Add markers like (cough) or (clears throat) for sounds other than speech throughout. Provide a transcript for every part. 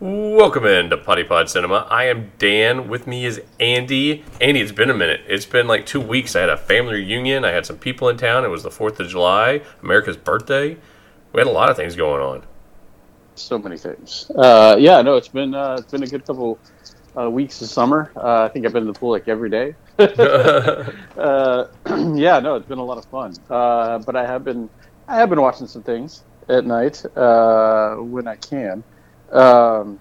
Welcome into Poddy Pod Cinema. I am Dan. With me is Andy. Andy, it's been a minute. It's been like two weeks. I had a family reunion. I had some people in town. It was the 4th of July, America's birthday. We had a lot of things going on. So many things. Uh, yeah, no, it's been uh, it's been a good couple uh, weeks of summer. Uh, I think I've been in the pool like every day. (laughs) (laughs) Uh, (clears throat) yeah, no, it's been a lot of fun. Uh, but I have been I have been watching some things at night when I can. Um,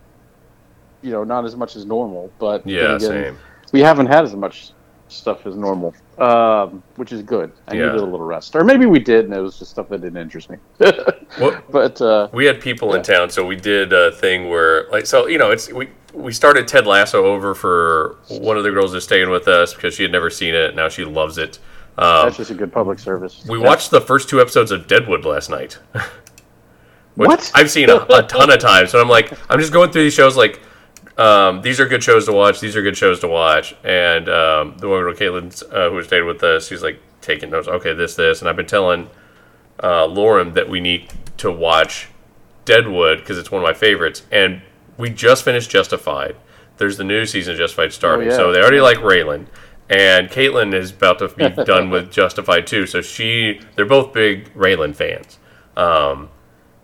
you know, not as much as normal, but Yeah, again, same. we haven't had as much stuff as normal, um, which is good. I Yeah. needed a little rest, or maybe we did, and it was just stuff that didn't interest me. (laughs) What- but uh, We had people in town, so we did a thing where, like, so you know, it's we we started Ted Lasso over for one of the girls who's staying with us because she had never seen it. Now she loves it. Um, that's just a good public service. we Yeah. watched the first two episodes of Deadwood last night. (laughs) Which What? I've seen a, a ton of (laughs) times. So I'm like, I'm just going through these shows like, um, these are good shows to watch. These are good shows to watch. And um, the one with Caitlin, uh, who stayed with us, she's like taking notes. Okay, this, this, and I've been telling uh, Lauren that we need to watch Deadwood because it's one of my favorites. And we just finished Justified. There's the new season of Justified starting, Oh, yeah. so they already like Raylan. And Caitlin is about to be (laughs) done with Justified too, so she they're both big Raylan fans. Um,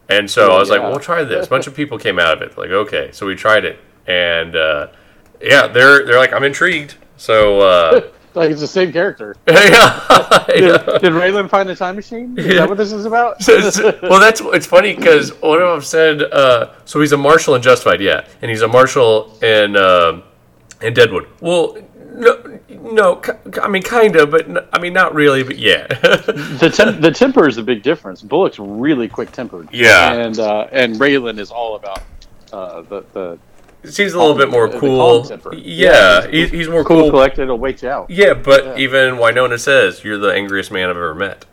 and so I was like, yeah. "We'll try this." A bunch of (laughs) people came out of it, like, "Okay," so we tried it, and uh, yeah, they're they're like, "I'm intrigued." So uh, (laughs) Like it's the same character. (laughs) yeah, Did, yeah. did Raylan find the time machine? Is that what this is about? So it's- well, that's it's funny because one of them said, uh, so he's a marshal in Justified, yeah, and he's a marshal in um in Deadwood. Well, no, no, I mean, kind of, but I mean, not really, but yeah, (laughs) the tem- the temper is a big difference. Bullock's really quick tempered. Yeah. and uh, and Raylan is all about uh, the the seems a little bit more The cool. Yeah, he's, he's more cool, cool. collected. Will wait you out. Yeah, but Yeah. even Winona says you're the angriest man I've ever met.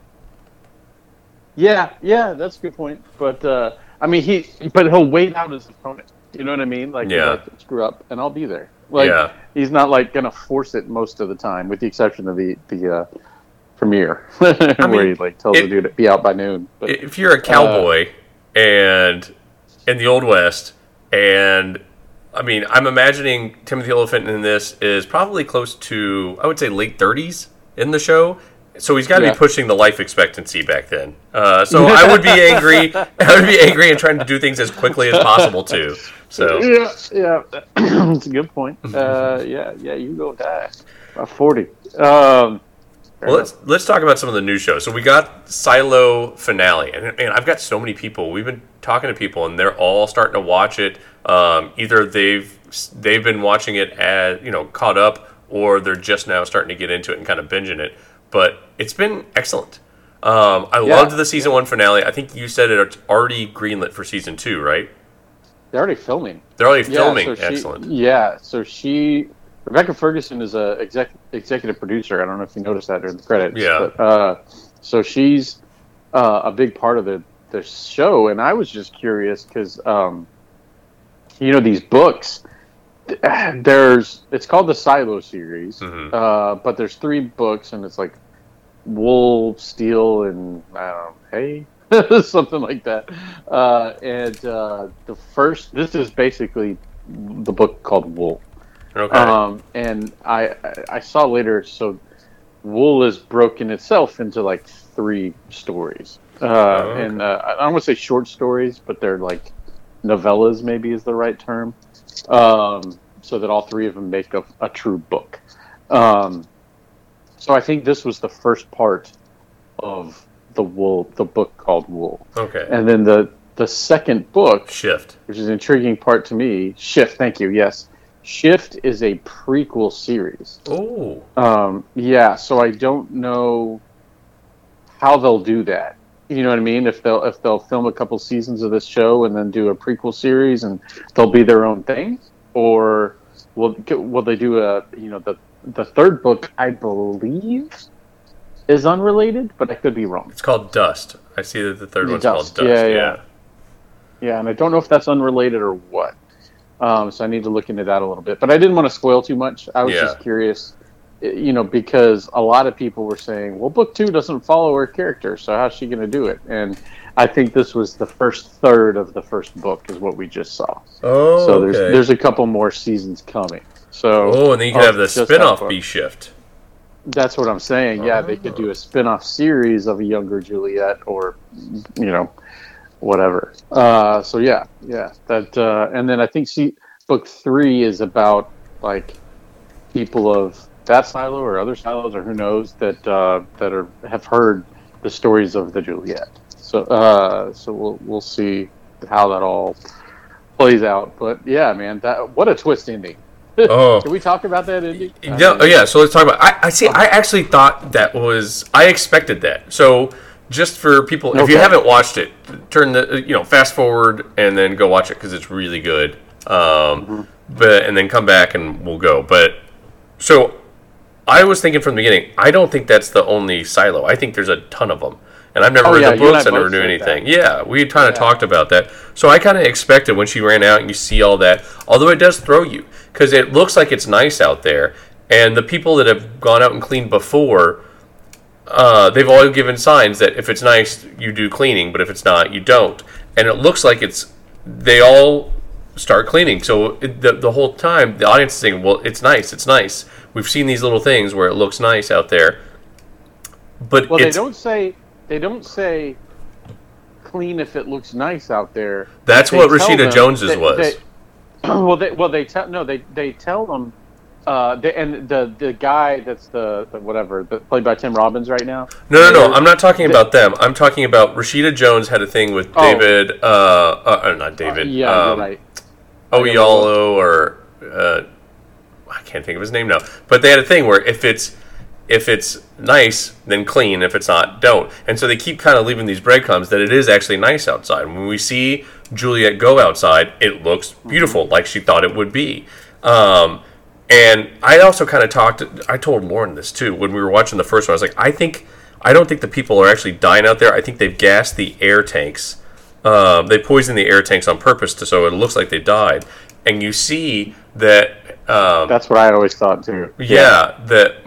Yeah, yeah, that's a good point. But uh, I mean, he but he'll wait out his opponent. You know what I mean? Like, Yeah. like, screw up, and I'll be there. Like, Yeah. he's not like gonna force it most of the time, with the exception of the the uh, premiere (laughs) where mean, he like tells it- the dude to be out by noon. But if you're a cowboy and in the old west and i mean i'm imagining Timothy Olyphant in this is probably close to i would say late 30s in the show so he's got to Yeah. be pushing the life expectancy back then uh, so i would be (laughs) angry i would be angry and trying to do things as quickly as possible too so yeah, yeah, (clears throat) that's a good point. (laughs) Uh, yeah, yeah, you go die. About forty. Um, Well, let's let's talk about some of the new shows. So we got Silo finale, and, and I've got so many people. We've been talking to people, and they're all starting to watch it. Um, either they've they've been watching it as you know caught up, or they're just now starting to get into it and kind of binging it. But it's been excellent. Um, I Yeah. loved the season one finale. I think you said it's already greenlit for season two, right? They're already filming. They're already filming. so she- excellent. Yeah, so she Rebecca Ferguson is a exec, executive producer. I don't know if you noticed that during the credits. Yeah. But, uh, so she's uh, a big part of the the show, and I was just curious because um, you know these books. (clears throat) There's it's called the Silo series, Mhm. uh, but there's three books, and it's like wool, steel, and I don't know, hay, (laughs) something like that. Uh, and uh, the first, this is basically the book called Wool. Okay. Um, and I, I- saw later, so Wool is broken itself into like three stories. Uh, Oh, okay. And uh, I don't want to say short stories, but they're like novellas, maybe is the right term. Um, so that all three of them make a, a true book. Um, so I think this was the first part of the Wool, the book called Wool. okay. And then the, the second book Shift. which is an intriguing part to me. Shift, thank you. Yes, Shift is a prequel series. Oh. Um, yeah, so I don't know how they'll do that. You know what I mean? If they'll if they'll film a couple seasons of this show and then do a prequel series and they'll be their own thing, or will will they do a you know the the third book I believe is unrelated, but I could be wrong. It's called Dust. I see that the third one's Dust. called Dust. Yeah, Yeah. yeah. Yeah, and I don't know if that's unrelated or what. Um, so I need to look into that a little bit. But I didn't want to spoil too much. I was Yeah. just curious, you know, because a lot of people were saying, "Well, book two doesn't follow her character, so how's she going to do it?" And I think this was the first third of the first book, is what we just saw. Oh, so there's okay. there's a couple more seasons coming. So oh, and then you can have the spin-off. B shift. That's what I'm saying. Yeah, they could do a spin-off series of a younger Juliet, or you know, whatever. Uh, so yeah, yeah. That uh, and then I think see, book three is about like people of that silo or other silos or who knows that uh, that are have heard the stories of the Juliet. So uh, so we'll we'll see how that all plays out. But yeah, man, that what a twist ending. Oh. Can we talk about that ending? Yeah, oh yeah. So let's talk about. I, I see. I actually thought that was. I expected that. So just for people, if you haven't watched it, turn the you know fast forward and then go watch it because it's really good. Um, but and then come back and we'll go. But so I was thinking from the beginning. I don't think that's the only silo. I think there's a ton of them. And I've never Oh, read yeah, the you I books. I never knew anything. that. Yeah, we kind of Yeah. talked about that. So I kind of expected when she ran out and you see all that, although it does throw you because it looks like it's nice out there, and the people that have gone out and cleaned before, uh, they've all given signs that if it's nice, you do cleaning, but if it's not, you don't. And it looks like it's they all start cleaning. So it, the the whole time the audience is saying, "Well, it's nice, it's nice." We've seen these little things where it looks nice out there, but Well, they don't say they don't say clean if it looks nice out there. that's They what Rashida Jones's was. (clears throat) well, they well they tell no they they tell them. Uh, they, and the the guy that's the, the whatever the, played by Tim Robbins right now. No, no, no. I'm not talking about them. I'm talking about Rashida Jones had a thing with Oh. David. Uh, uh, uh, not David. Yeah, um, right. Oyelowo or uh, I can't think of his name now. But they had a thing where if it's if it's nice, then clean. If it's not, don't. And so they keep kind of leaving these breadcrumbs that it is actually nice outside. When we see Juliet go outside, it looks beautiful, like she thought it would be. Um, and I also kind of talked. I told Lauren this too when we were watching the first one. I was like, I think I don't think the people are actually dying out there. I think they've gassed the air tanks. Um, they poisoned the air tanks on purpose to, so it looks like they died. And you see that um, That's what I always thought too. yeah, that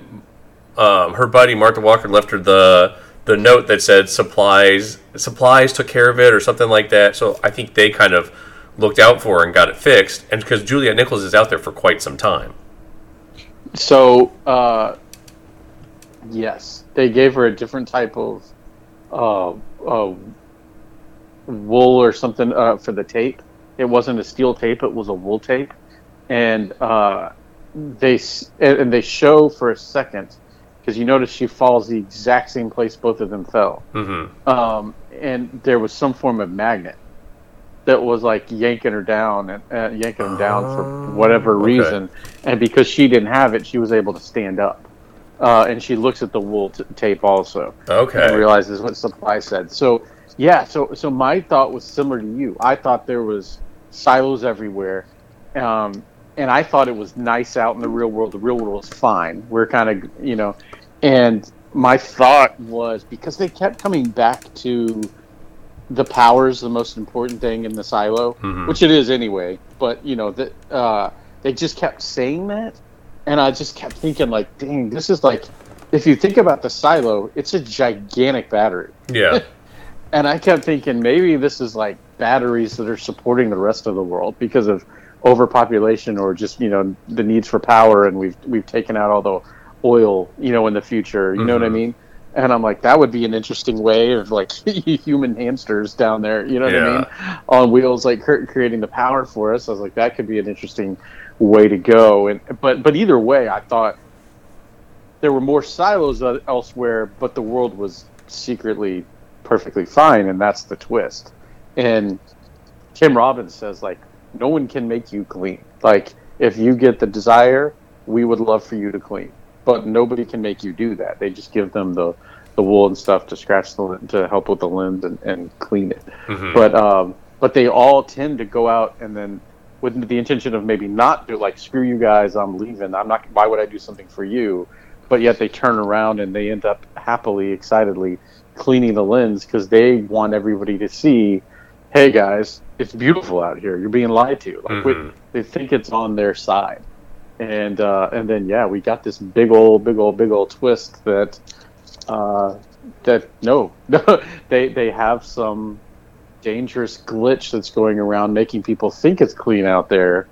um, her buddy Martha Walker left her the the note that said supplies supplies took care of it or something like that. So I think they kind of looked out for her and got it fixed. And because Juliet Nichols is out there for quite some time. So, uh, yes, they gave her a different type of uh, uh, wool or something uh, for the tape. It wasn't a steel tape; it was a wool tape, and uh, they and and they show for a second because you notice she falls the exact same place both of them fell, hmm um, and there was some form of magnet that was like yanking her down and uh, yanking them down for Oh, whatever okay. reason. And because she didn't have it, she was able to stand up. Uh, and she looks at the wool t- tape also Okay. and realizes what supply said. So yeah, so so my thought was similar to you. I thought there was silos everywhere, um, and I thought it was nice out in the real world. The real world was fine. We're kind of you know, and my thought was because they kept coming back to the power's the most important thing in the silo, Mhm. which it is anyway. But you know that uh, they just kept saying that, and I just kept thinking like, dang, this is like, if you think about the silo, it's a gigantic battery, Yeah. (laughs) and I kept thinking maybe this is like batteries that are supporting the rest of the world because of overpopulation or just you know the needs for power, and we've we've taken out all the oil, you know, in the future. You know what I Mhm. mean? And I'm like, that would be an interesting way of like (laughs) human hamsters down there. You know what I mean? On wheels, like creating the power for us. I was like, that could be an interesting way to go. And but but either way, I thought there were more silos elsewhere, but the world was secretly perfectly fine, and that's the twist. And Tim Robbins says like, no one can make you clean. Like if you get the desire, we would love for you to clean, but nobody can make you do that. They just give them the the wool and stuff to scratch the to help with the lens and, and clean it Mhm. but um, but they all tend to go out and then with the intention of maybe not do like screw you guys, I'm leaving. I'm not. Why would I do something for you? But yet they turn around and they end up happily, excitedly cleaning the lens because they want everybody to see, hey guys, it's beautiful out here. You're being lied to. Like we- Mhm. they think it's on their side, and uh, and then yeah, we got this big old, big old, big old twist that uh, that no, (laughs) they they have some dangerous glitch that's going around, making people think it's clean out there,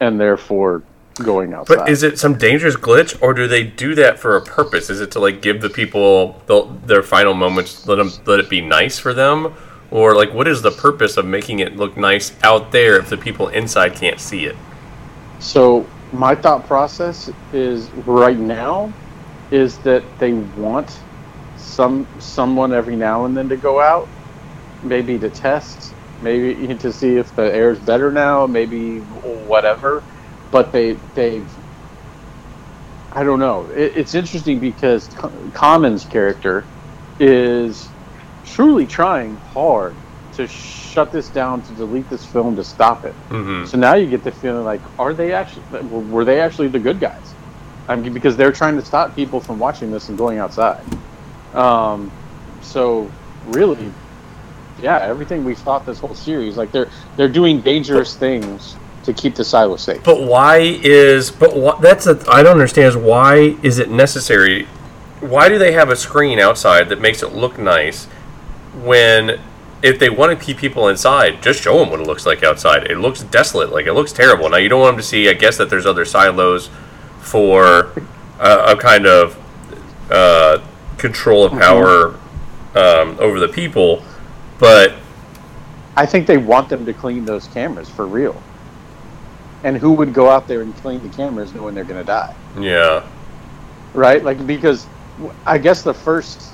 and therefore going outside. But is it some dangerous glitch, or do they do that for a purpose? Is it to like give the people the, their final moments, let them let it be nice for them, or like what is the purpose of making it look nice out there if the people inside can't see it? So my thought process is right now is that they want some someone every now and then to go out, maybe to test, maybe (laughs) to see if the air is better now, maybe whatever. But they they I don't know. It, it's interesting because Common's character is truly trying hard to shut this down, to delete this film, to stop it. Mm-hmm. So now you get the feeling like, are they actually? Were they actually the good guys? I mean, because they're trying to stop people from watching this and going outside. Um, so really, yeah, everything we thought this whole series, like they're they're doing dangerous things to keep the silo safe. But why is but what that's a I don't understand is why is it necessary? Why do they have a screen outside that makes it look nice when if they want to keep people inside, just show them what it looks like outside. It looks desolate, like it looks terrible. Now you don't want them to see. I guess that there's other silos for uh, a kind of uh, control of power um, over the people, but I think they want them to clean those cameras for real. And who would go out there and clean the cameras knowing they're going to die? yeah, Right? Like because I guess the first,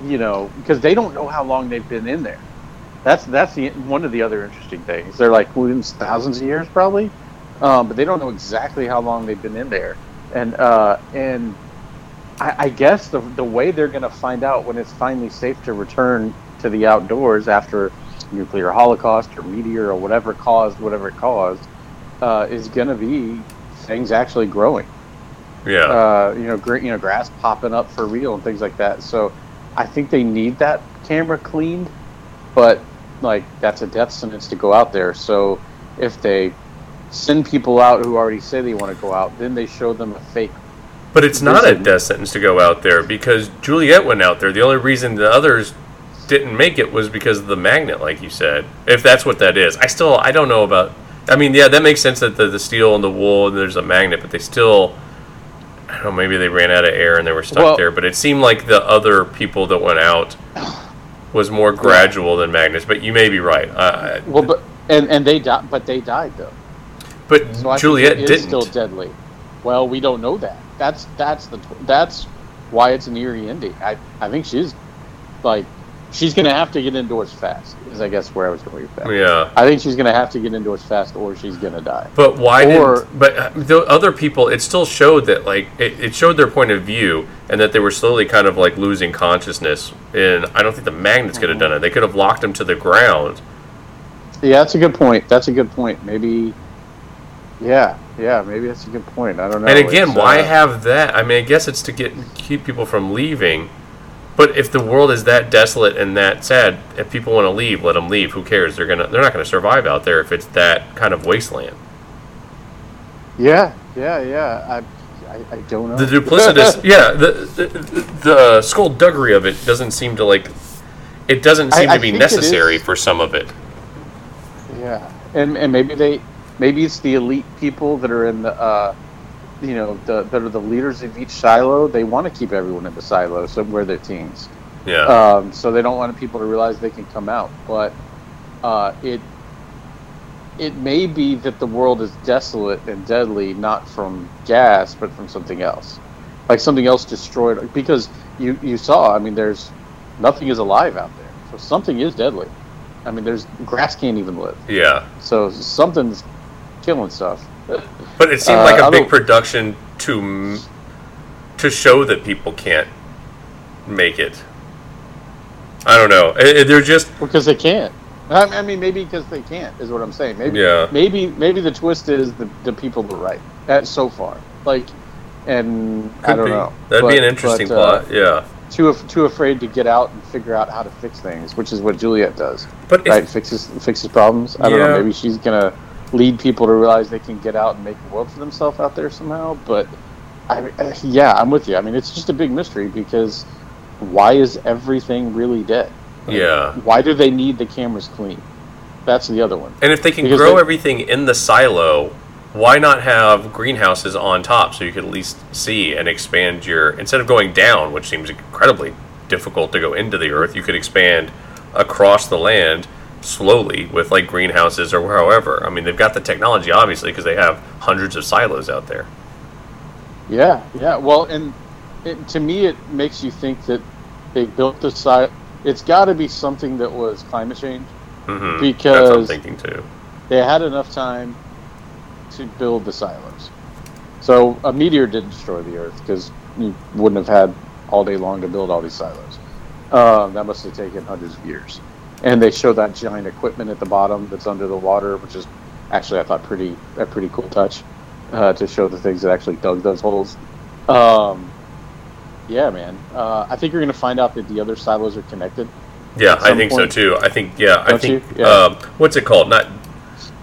you know, because they don't know how long they've been in there. That's that's the one of the other interesting things. They're like well, thousands of years probably, um, but they don't know exactly how long they've been in there. And uh, and I, I guess the the way they're going to find out when it's finally safe to return to the outdoors after nuclear holocaust or meteor or whatever caused whatever it caused uh, is going to be things actually growing yeah. uh, you know, gr- you know, grass popping up for real and things like that. So I think they need that camera cleaned, but like that's a death sentence to go out there. So if they send people out who already say they want to go out, then they show them a fake. But it's not a death sentence to go out there because Juliet went out there. The only reason the others didn't make it was because of the magnet, like you said. If that's what that is, I still I don't know about. I mean, yeah, that makes sense that the, the steel and the wool and there's a magnet, but they still. I don't know. Maybe they ran out of air and they were stuck Well- there. But it seemed like the other people that went out was more gradual than Magnus. But you may be right. Uh, Well, but and and they died, but they died though. but So Juliet didn't. still deadly. Well, we don't know that. That's that's the that's why it's an eerie ending. I I think she's like she's gonna have to get indoors fast. Is I guess where I was going with that. yeah. I think she's gonna have to get indoors fast, or she's gonna die. But why Or- didn't? But uh, the other people, it still showed that like it, it showed their point of view, and that they were slowly kind of like losing consciousness. And I don't think the magnets could have done it. They could have locked them to the ground. Yeah, that's a good point. That's a good point. Maybe. Yeah, yeah, maybe that's a good point. I don't know. and again, It's, why uh, have that? I mean, I guess it's to get keep people from leaving. But if the world is that desolate and that sad, if people want to leave, let them leave. Who cares? They're gonna they're not gonna survive out there if it's that kind of wasteland. Yeah, yeah, yeah. I, I, I don't know. The duplicitous, (laughs) yeah, the, the the skullduggery of it doesn't seem to like. It doesn't seem I to be necessary for some of it. Yeah, and and maybe they, maybe it's the elite people that are in the, uh, you know, the that are the leaders of each silo. They want to keep everyone in the silo, so where they're teens. Yeah, Um, so they don't want people to realize they can come out. But uh, it it may be that the world is desolate and deadly, not from gas, but from something else, like something else destroyed. Because you you saw, I mean, there's nothing is alive out there, so something is deadly. I mean, there's grass can't even live, yeah. so something's killing stuff. But it seemed Uh, like a I big production to to show that people can't make it. I don't know. They're just because they can't. I I mean, maybe because they can't is what I'm saying. Maybe, Yeah. maybe, maybe the twist is the, the people were right at so far. Like, and I don't be. know. That'd be an interesting but, uh, plot. Yeah, Too af- too afraid to get out and figure out how to fix things, which is what Juliet does. but if, Right, fixes fixes problems. I don't know. Maybe she's gonna lead people to realize they can get out and make a world for themselves out there somehow. But I, I- yeah, I'm with you. I mean, it's just a big mystery because why is everything really dead? Yeah. Why do they need the cameras clean? That's the other one. And if they can Because grow they- everything in the silo, why not have greenhouses on top so you could at least see and expand your instead of going down, which seems incredibly difficult to go into the earth, you could expand across the land slowly with like greenhouses or however. I mean, they've got the technology obviously because they have hundreds of silos out there. Yeah, yeah. Well, and it, to me, it makes you think that they built the site. It's got to be something that was climate change. hmm That's what I'm Because- thinking too. They had enough time to build the silos. So a meteor didn't destroy the Earth because you wouldn't have had all day long to build all these silos. Um, that must have taken hundreds of years. And they show that giant equipment at the bottom that's under the water, which is actually I thought pretty a pretty cool touch uh, to show the things that actually dug those holes. Um, yeah, man. Uh, I think you're going to find out that the other silos are connected. Yeah, I think point. so too. I think yeah, I Don't think? Yeah. um, what's it called? Not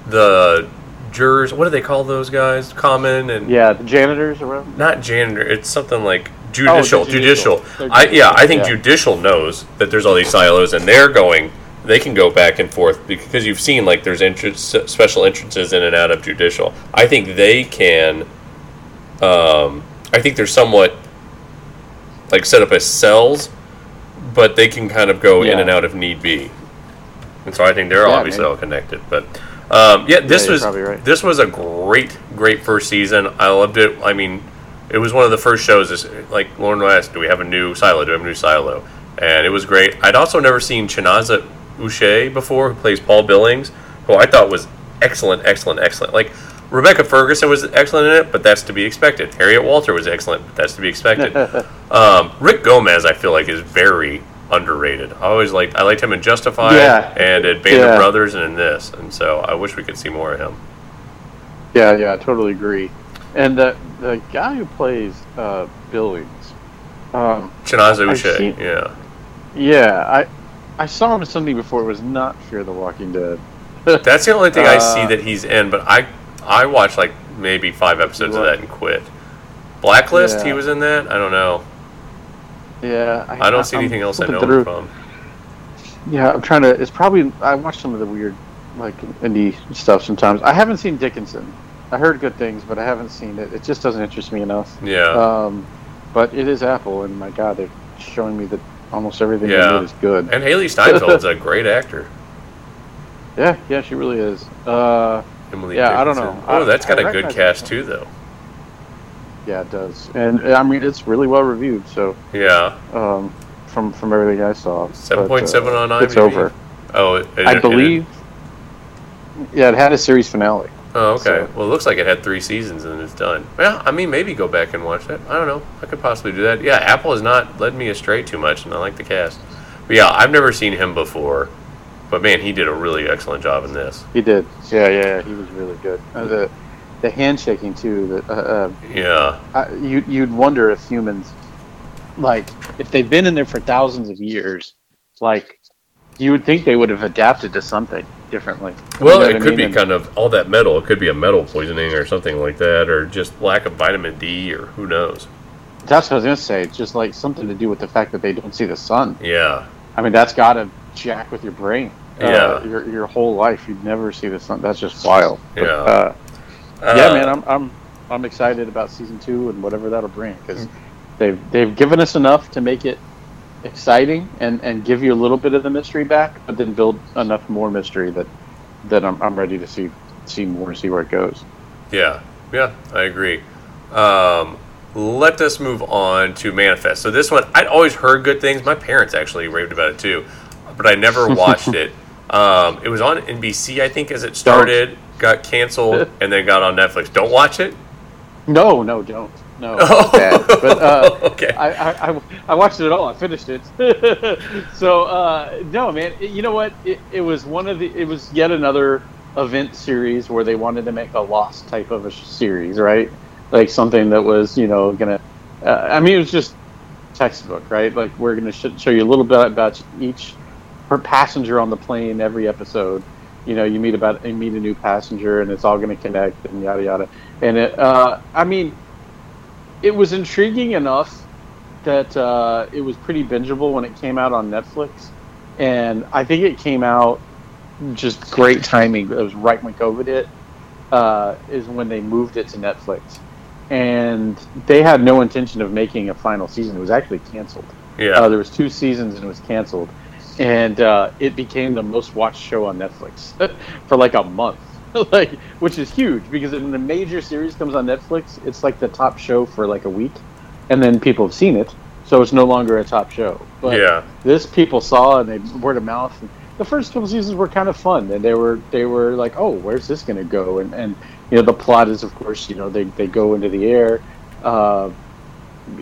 the jurors. What do they call those guys? Common and Yeah, the janitors around. not janitor. It's something like judicial. Oh, the judicial. judicial. I yeah, I think yeah. judicial knows that there's all these silos, and they're going. They can go back and forth because you've seen like there's entrance, special entrances in and out of judicial. I think they can. Um, I think they're somewhat like set up as cells, but they can kind of go in and out if need be. And so I think they're Yeah, obviously man. all connected. But um, yeah, this you're was right. this was a great, great first season. I loved it. I mean, it was one of the first shows. This, like Lauren asked, do we have a new silo? Do we have a new silo? And it was great. I'd also never seen Chinaza Uche before, who plays Paul Billings, who I thought was excellent, excellent, excellent. Like Rebecca Ferguson was excellent in it, but that's to be expected. Harriet Walter was excellent, but that's to be expected. (laughs) um, Rick Gomez, I feel like, is very underrated. I always liked I liked him in Justified Yeah. and in Band Yeah. of Brothers and in this, and so I wish we could see more of him. Yeah, yeah, I totally agree. And the the guy who plays uh, Billings, um, Chinaza Uche, yeah. yeah, I I saw him in something before. It was not Fear the Walking Dead. (laughs) That's the only thing I see Uh, that he's in, but I I watched like maybe five episodes of that and quit. Blacklist, Yeah. he was in that. I don't know. Yeah, I don't see I'm anything else I know him through. from. Yeah, I'm trying to. It's probably I watch some of the weird, like indie stuff sometimes. I haven't seen Dickinson. I heard good things, but I haven't seen it. It just doesn't interest me enough. Yeah, Um, but it is Apple, and my God, they're showing me that almost everything Yeah. did is good. and Hailee Steinfeld's a great actor. (laughs) Yeah, yeah, she really is. Uh, Emily Yeah, I don't know. Oh, that's got I a good cast too, though. yeah, it does, and I mean it's really well reviewed. So Yeah, um, from from everything I saw, seven But, point seven uh, on IMDb. It's over. Oh, it, it- I it- believe. Yeah, it had a series finale. Oh, okay. So- Well, it looks like it had three seasons and it's done. Yeah, I mean, maybe go back and watch that. I don't know. I could possibly do that. Yeah, Apple has not led me astray too much, and I like the cast. But yeah, I've never seen him before. But man, he did a really excellent job in this. He did. Yeah, yeah, yeah, he was really good. Uh, the the handshaking too. The, uh, uh, Yeah, I, you you'd wonder if humans, like, if they've been in there for thousands of years, like, you would think they would have adapted to something differently. You Well, know it what I could mean? be kind of all that metal. It could be a metal poisoning or something like that, or just lack of vitamin D, or who knows. That's what I was gonna say. It's just like something to do with the fact that they don't see the sun. Yeah, I mean, that's got to jack with your brain. Uh, Yeah. your your whole life, you'd never see the sun. That's just wild. But, Yeah. Uh, Uh, yeah, man, I'm I'm I'm excited about season two and whatever that'll bring because they've they've given us enough to make it exciting and and give you a little bit of the mystery back, but then build enough more mystery that that I'm I'm ready to see see more and see where it goes. Yeah, yeah, I agree. Um, let us move on to Manifest. So this one, I'd always heard good things. My parents actually raved about it too, but I never (laughs) watched it. Um, it was on NBC, I think, as it started, got canceled, and then got on Netflix. Don't watch it. No, no, don't. No, (laughs) Oh, bad. But uh, (laughs) okay. I, I, I, watched it all. I finished it. (laughs) so uh, no, man. you know what? It, it was one of the. It was yet another event series where they wanted to make a Lost type of a series, right? Like something that was, you know, gonna. Uh, I mean, it was just textbook, right? Like we're gonna sh- show you a little bit about each per passenger on the plane every episode. You know, you meet about you meet a new passenger, and it's all gonna connect and yada yada. And it, uh, I mean, it was intriguing enough that uh, it was pretty bingeable when it came out on Netflix. and I think it came out just great timing. It was right when COVID hit. Uh, is when they moved it to Netflix, and they had no intention of making a final season. It was actually canceled. Yeah. Uh, there was two seasons and it was canceled, and uh, it became the most watched show on Netflix (laughs) for like a month, (laughs) like which is huge because when a major series comes on Netflix, it's like the top show for like a week, and then people have seen it, so it's no longer a top show. But Yeah. this people saw and they word of mouth. And the first couple seasons were kind of fun, and they were they were like, oh, where's this going to go? And and you know the plot is of course you know they they go into the air, uh,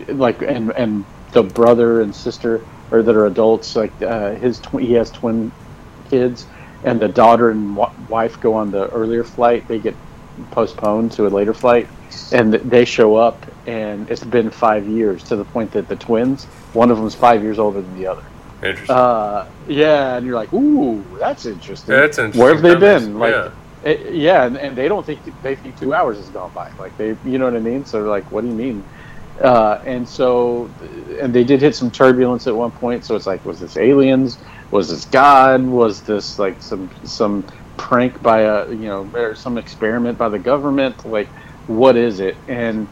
like and and the brother and sister or that are adults like uh, his tw- he has twin kids, and the daughter and w- wife go on the earlier flight. They get postponed to a later flight, and th- they show up, and it's been five years to the point that the twins, one of them's five years older than the other. Interesting. Uh, yeah, and you're like, ooh, that's interesting. That's an Where have they interesting been? premise. Like, it- yeah, and, and they don't think they think two hours has gone by. Like they, you know what I mean? So they're like, what do you mean? Uh, and so, and they did hit some turbulence at one point. So it's like, was this aliens? Was this God? Was this like some some prank by a you know or some experiment by the government? Like, what is it? And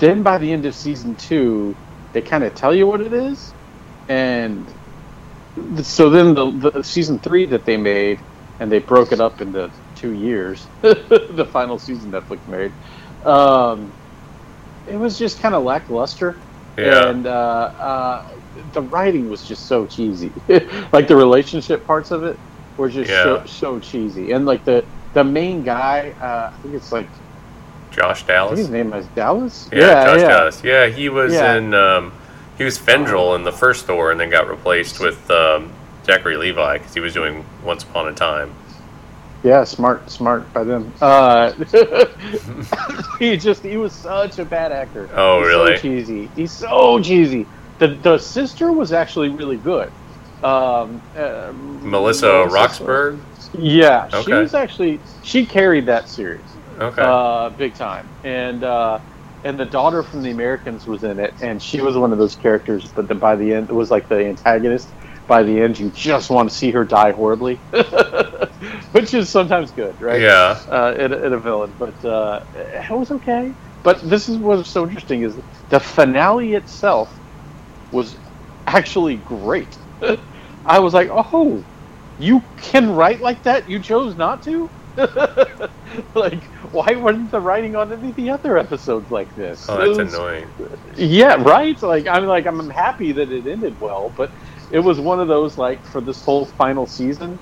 then by the end of season two, they kind of tell you what it is, and so then the, the season three that they made, and they broke it up into two years. (laughs) the final season Netflix made. Um, it was just kind of lackluster, Yeah. and uh, uh, the writing was just so cheesy. (laughs) like the relationship parts of it were just so, Yeah. so cheesy, and like the the main guy, uh, I think it's like Josh I think Dallas. his name is Dallas. Yeah, Josh Dallas. Yeah, he was Yeah. in. Um, he was Fandral in the first Thor, and then got replaced with um, Zachary Levi because he was doing Once Upon a Time. Yeah, smart, smart by them. Uh, (laughs) he just he was such a bad actor. Oh, He's really? So cheesy. He's so cheesy. The the sister was actually really good. Um, uh, Melissa Roxburgh. Yeah, she was actually she carried that series Okay. uh, big time, and uh, and the daughter from the Americans was in it, and she was one of those characters. But the, by the end, it was like the antagonist. By the end, you just want to see her die horribly, (laughs) which is sometimes good, right? yeah. uh, in, a- in a villain, but uh, it was okay. But this is what's so interesting is the finale itself was actually great. (laughs) I was like, oh, you can write like that? You chose not to? (laughs) like, why wasn't the writing on any of the other episodes like this? Oh, It that's was- annoying. yeah, right. Like I'm like I'm happy that it ended well, but it was one of those like for this whole final season.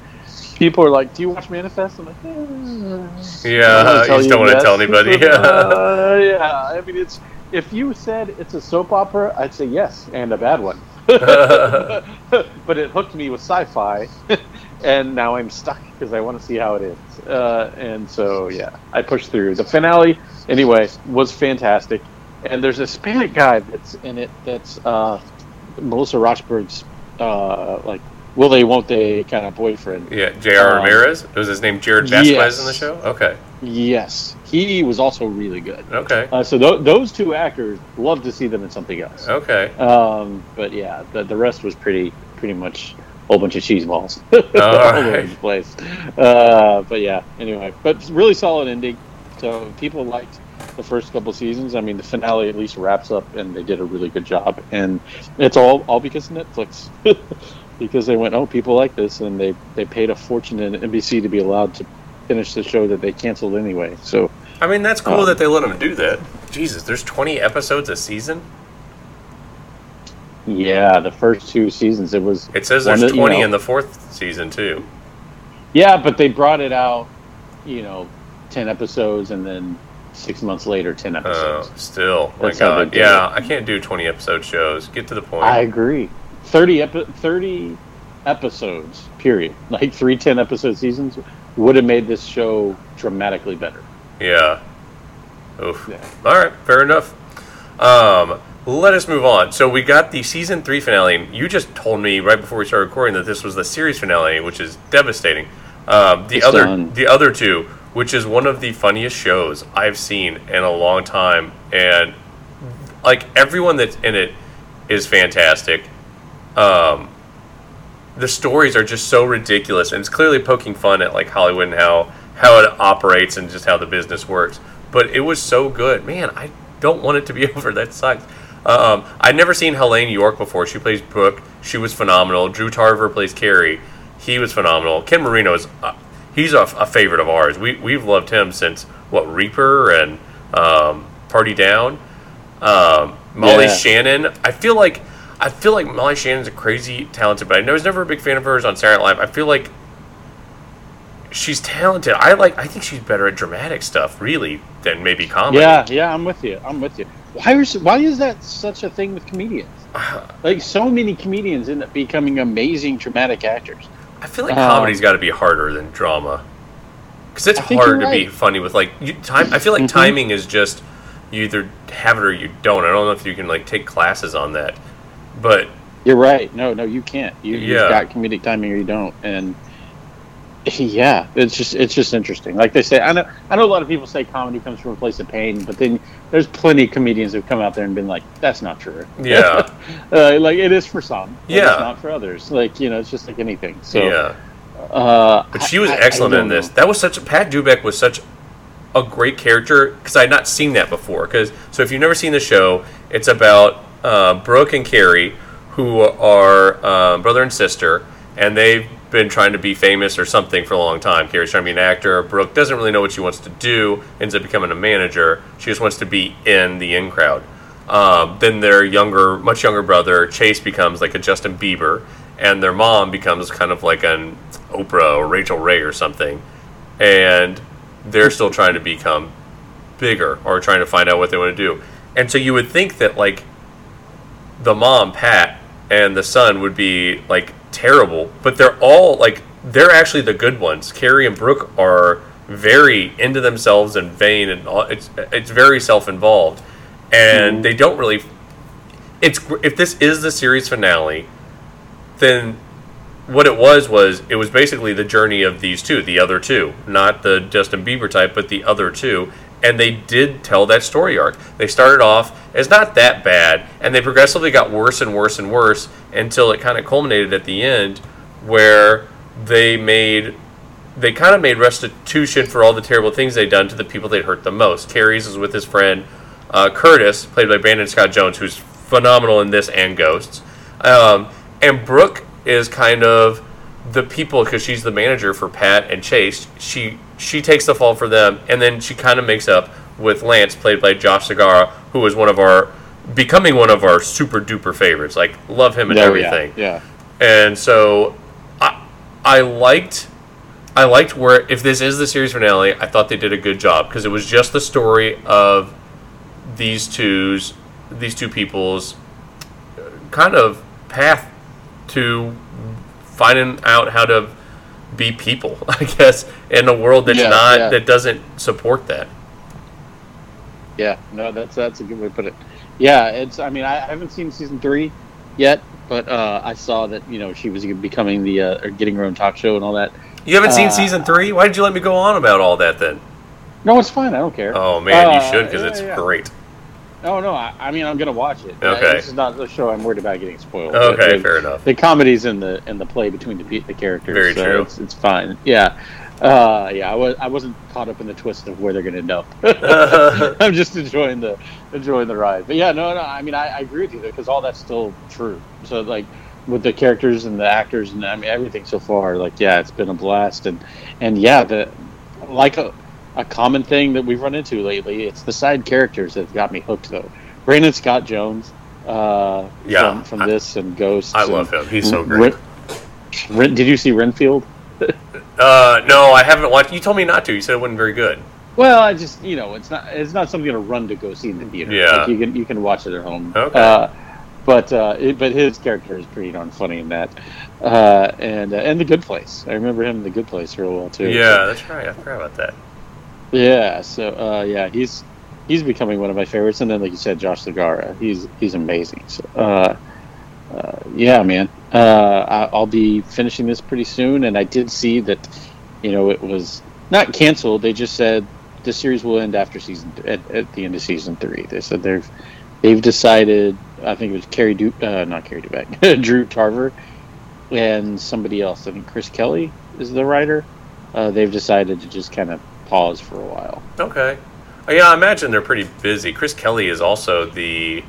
People are like, "Do you watch Manifest?" I'm like, eh, I don't Yeah, wanna you tell don't want to yes. tell anybody. (laughs) uh, yeah, I mean, it's if you said it's a soap opera, I'd say yes, and a bad one. (laughs) (laughs) but it hooked me with sci-fi, (laughs) and now I'm stuck because I want to see how it ends. Uh, and so, yeah, I pushed through. The finale, anyway, was fantastic. And there's a Hispanic guy that's in it. That's uh, Melissa Roxburgh's uh, like, will they, won't they kind of boyfriend. yeah, J.R. Um, Ramirez. Was his name Jared Vasquez yes. in the show? Okay. Yes, he was also really good. Okay. Uh, so th- those two actors, love to see them in something else. Okay. Um, but yeah, the, the rest was pretty pretty much a whole bunch of cheese balls (laughs) all over right. the place. Uh, but yeah, anyway, but really solid ending. So people liked the first couple seasons. I mean, the finale at least wraps up, and they did a really good job. And it's all all because of Netflix. (laughs) because they went, oh, people like this, and they they paid a fortune in NBC to be allowed to finish the show that they canceled anyway. So I mean, that's cool Um, that they let them do that. Jesus, there's 20 episodes a season. yeah, the first two seasons it was It says there's that, you 20 know- in the fourth season too. Yeah, but they brought it out, you know, ten episodes, and then six months later, 10 episodes. still, my That's they God, yeah, it. I can't do 20 episode shows. Get to the point. I agree. Thirty epi- thirty episodes, period. (laughs) Like three 10 episode seasons would have made this show dramatically better. Yeah. Oof. Yeah. All right, fair enough. Um, let us move on. So we got the season three finale. and You just told me right before we started recording that this was the series finale, which is devastating. Um, the It's other, done. the other two, which is one of the funniest shows I've seen in a long time, and like everyone that's in it is fantastic. Um, the stories are just so ridiculous, and it's clearly poking fun at like Hollywood and how how it operates and just how the business works. But it was so good, man. I don't want it to be (laughs) over. That sucks. Um, I'd never seen Heléne Yorke before. She plays Brooke. She was phenomenal. Drew Tarver plays Cary. He was phenomenal. Ken Marino is uh, he's a, a, favorite of ours. We we've loved him since what Reaper and um, Party Down. Um, Molly yeah. Shannon. I feel like I feel like Molly Shannon's a crazy talented, but I know I was never a big fan of hers on Saturday Night Live. I feel like she's talented. I like. I think she's better at dramatic stuff, really, than maybe comedy. Yeah, yeah, I'm with you. I'm with you. Why is why is that such a thing with comedians? (sighs) Like so many comedians end up becoming amazing dramatic actors. I feel like um, comedy's got to be harder than drama because it's hard to right. be funny with like you, time. I feel like mm-hmm. timing is just you either have it or you don't. I don't know if you can like take classes on that, but you're right. No, no, you can't. You, yeah. You've got comedic timing or you don't, and yeah, it's just it's just interesting. Like they say, I know I know a lot of people say comedy comes from a place of pain, but then there's plenty of comedians who've come out there and been like, "That's not true." Yeah, (laughs) uh, like it is for some. yeah, not for others. Like you know, it's just like anything. So yeah. Uh, but she was I, excellent I in this. Know. That was such a Pat Dubek was such a great character because I had not seen that before. Because so if you've never seen the show, it's about uh, Brooke and Cary, who are um, brother and sister, and they've been trying to be famous or something for a long time. Cary's trying to be an actor. Brooke doesn't really know what she wants to do, ends up becoming a manager. She just wants to be in the in crowd. Um, then their younger, much younger brother, Chase, becomes like a Justin Bieber, and their mom becomes kind of like an Oprah or Rachael Ray or something. And they're still trying to become bigger or trying to find out what they want to do. And so you would think that like the mom, Pat, and the son would be like terrible, but they're all like they're actually the good ones. Cary and Brooke are very into themselves and vain, and all, it's it's very self involved, and mm-hmm. they don't really. It's if this is the series finale, then what it was was it was basically the journey of these two, the other two, not the Justin Bieber type, but the other two, and they did tell that story arc. They started off as not that bad, and they progressively got worse and worse and worse until it kind of culminated at the end, where they made they kind of made restitution for all the terrible things they'd done to the people they'd hurt the most. Cary's is with his friend uh, Curtis, played by Brandon Scott Jones, who's phenomenal in this and Ghosts, um, and Brooke is kind of the people because she's the manager for Pat and Chase. She she takes the fall for them, and then she kind of makes up with Lance, played by Josh Segarra, who was one of our becoming one of our super duper favorites. Like love him and oh, everything. Yeah, yeah. And so I I liked I liked where if this is the series finale, I thought they did a good job because it was just the story of these two's these two people's uh, kind of path to finding out how to be people, (laughs) I guess, in a world that's yeah, not yeah. that doesn't support that. Yeah, no, that's that's a good way to put it. Yeah, it's. I mean, I haven't seen season three yet, but uh, I saw that you know she was becoming the uh, or getting her own talk show and all that. You haven't uh, seen season three? Why did you let me go on about all that then? No, it's fine. I don't care. Oh man, you uh, should because yeah, it's great. No, no. I, I, mean, I'm gonna watch it. Okay. this is not the show I'm worried about getting spoiled. Okay, fair enough. The comedy's in the in the play between the the characters. Very so true. It's, it's fine. Yeah. Uh, yeah, I was I wasn't caught up in the twist of where they're going to end up. (laughs) (laughs) I'm just enjoying the enjoying the ride. But yeah, no, no. I mean, I, I agree with you because all that's still true. So like with the characters and the actors and I mean everything so far, like yeah, it's been a blast. And and yeah, the like a common thing that we've run into lately. It's the side characters that have got me hooked though. Brandon Scott Jones, uh, yeah, from, from this and Ghost. I love him. He's so great. Ren, Ren, did you see Renfield? (laughs) uh, no, I haven't watched. You told me not to. You said it wasn't very good. Well, I just you know it's not it's not something to run to go see in the theater. Yeah, like you can you can watch it at home. Okay. Uh, but uh, it, but his character is pretty darn funny in that, uh, and uh, and the Good Place. I remember him in the Good Place real well too. Yeah, so. that's right. I forgot about that. Yeah. So uh, yeah, he's he's becoming one of my favorites. And then, like you said, Josh Segarra, he's he's amazing. So, uh, uh, yeah, man, uh, I'll be finishing this pretty soon. And I did see that, you know, it was not canceled. They just said the series will end after season at, at the end of season three. They said they've they've decided. I think it was Cary du, uh, not Cary Dubek, (laughs) Drew Tarver and somebody else. I think Chris Kelly is the writer. Uh, they've decided to just kind of pause for a while. Okay. Uh, yeah, I imagine they're pretty busy. Chris Kelly is also the.